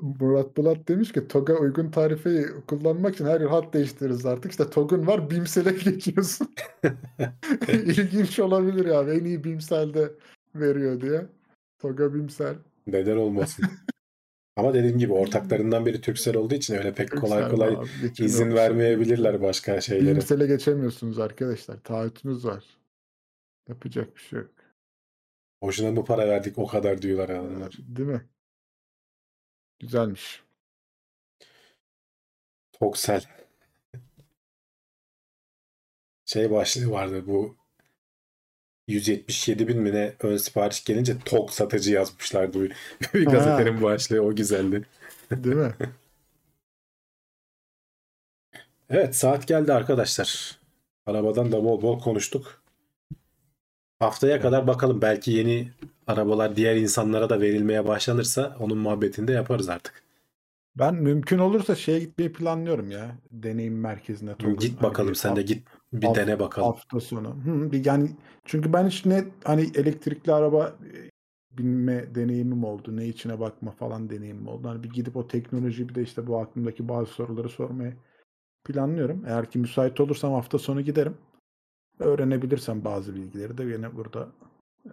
Murat Bulat demiş ki TOG'a uygun tarifeyi kullanmak için her yıl hat değiştiririz artık. İşte TOG'un var BİMSEL'e geçiyorsun. İlginç olabilir ya. En iyi BİMSEL'de veriyor diye. TOG'a BİMSEL. Neden olmasın? Ama dediğim gibi ortaklarından biri Turkcell olduğu için öyle pek kolay BİMSEL kolay abi, izin vermeyebilirler başka şeylere. BİMSEL'e geçemiyorsunuz arkadaşlar. Taahhütünüz var. Yapacak bir şey yok. Boşuna mı para verdik o kadar diyorlar adamlar. Değil mi? Güzelmiş. Toksel. Şey başlığı vardı bu 177 bin mi ne ön sipariş gelince tok satıcı yazmışlardı. Bir- Bir gazetenin başlığı o güzeldi. Değil mi? Evet saat geldi arkadaşlar. Arabadan da bol bol konuştuk. Haftaya kadar bakalım belki yeni arabalar diğer insanlara da verilmeye başlanırsa onun muhabbetini de yaparız artık. Ben mümkün olursa şeye gitmeyi planlıyorum ya. Deneyim merkezine. Git bakalım sen de git bir haf- dene bakalım. Hafta sonu. Hı, bir yani çünkü ben hiç net hani elektrikli araba e, binme deneyimim oldu. Ne içine bakma falan deneyimim oldu. Hani bir gidip o teknolojiyi bir de işte bu aklımdaki bazı soruları sormayı planlıyorum. Eğer ki müsait olursam hafta sonu giderim. Öğrenebilirsem bazı bilgileri de yine burada e,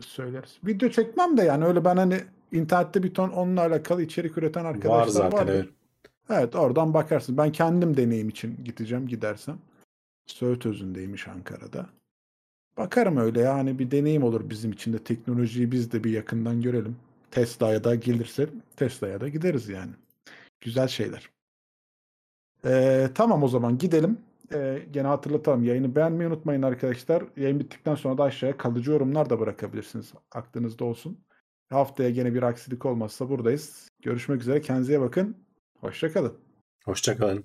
söyleriz. Video çekmem de yani öyle ben hani internette bir ton onunla alakalı içerik üreten arkadaşlar Var zaten vardır. evet. Evet oradan bakarsın. Ben kendim deneyim için gideceğim gidersem. Söğüt özündeymiş Ankara'da. Bakarım öyle yani bir deneyim olur bizim için de teknolojiyi biz de bir yakından görelim. Tesla'ya da gelirse Tesla'ya da gideriz yani. Güzel şeyler. Ee, tamam o zaman gidelim. Ee, gene hatırlatalım. Yayını beğenmeyi unutmayın arkadaşlar. Yayın bittikten sonra da aşağıya kalıcı yorumlar da bırakabilirsiniz. Aklınızda olsun. Haftaya gene bir aksilik olmazsa buradayız. Görüşmek üzere. Kendinize bakın. Hoşçakalın. Hoşçakalın.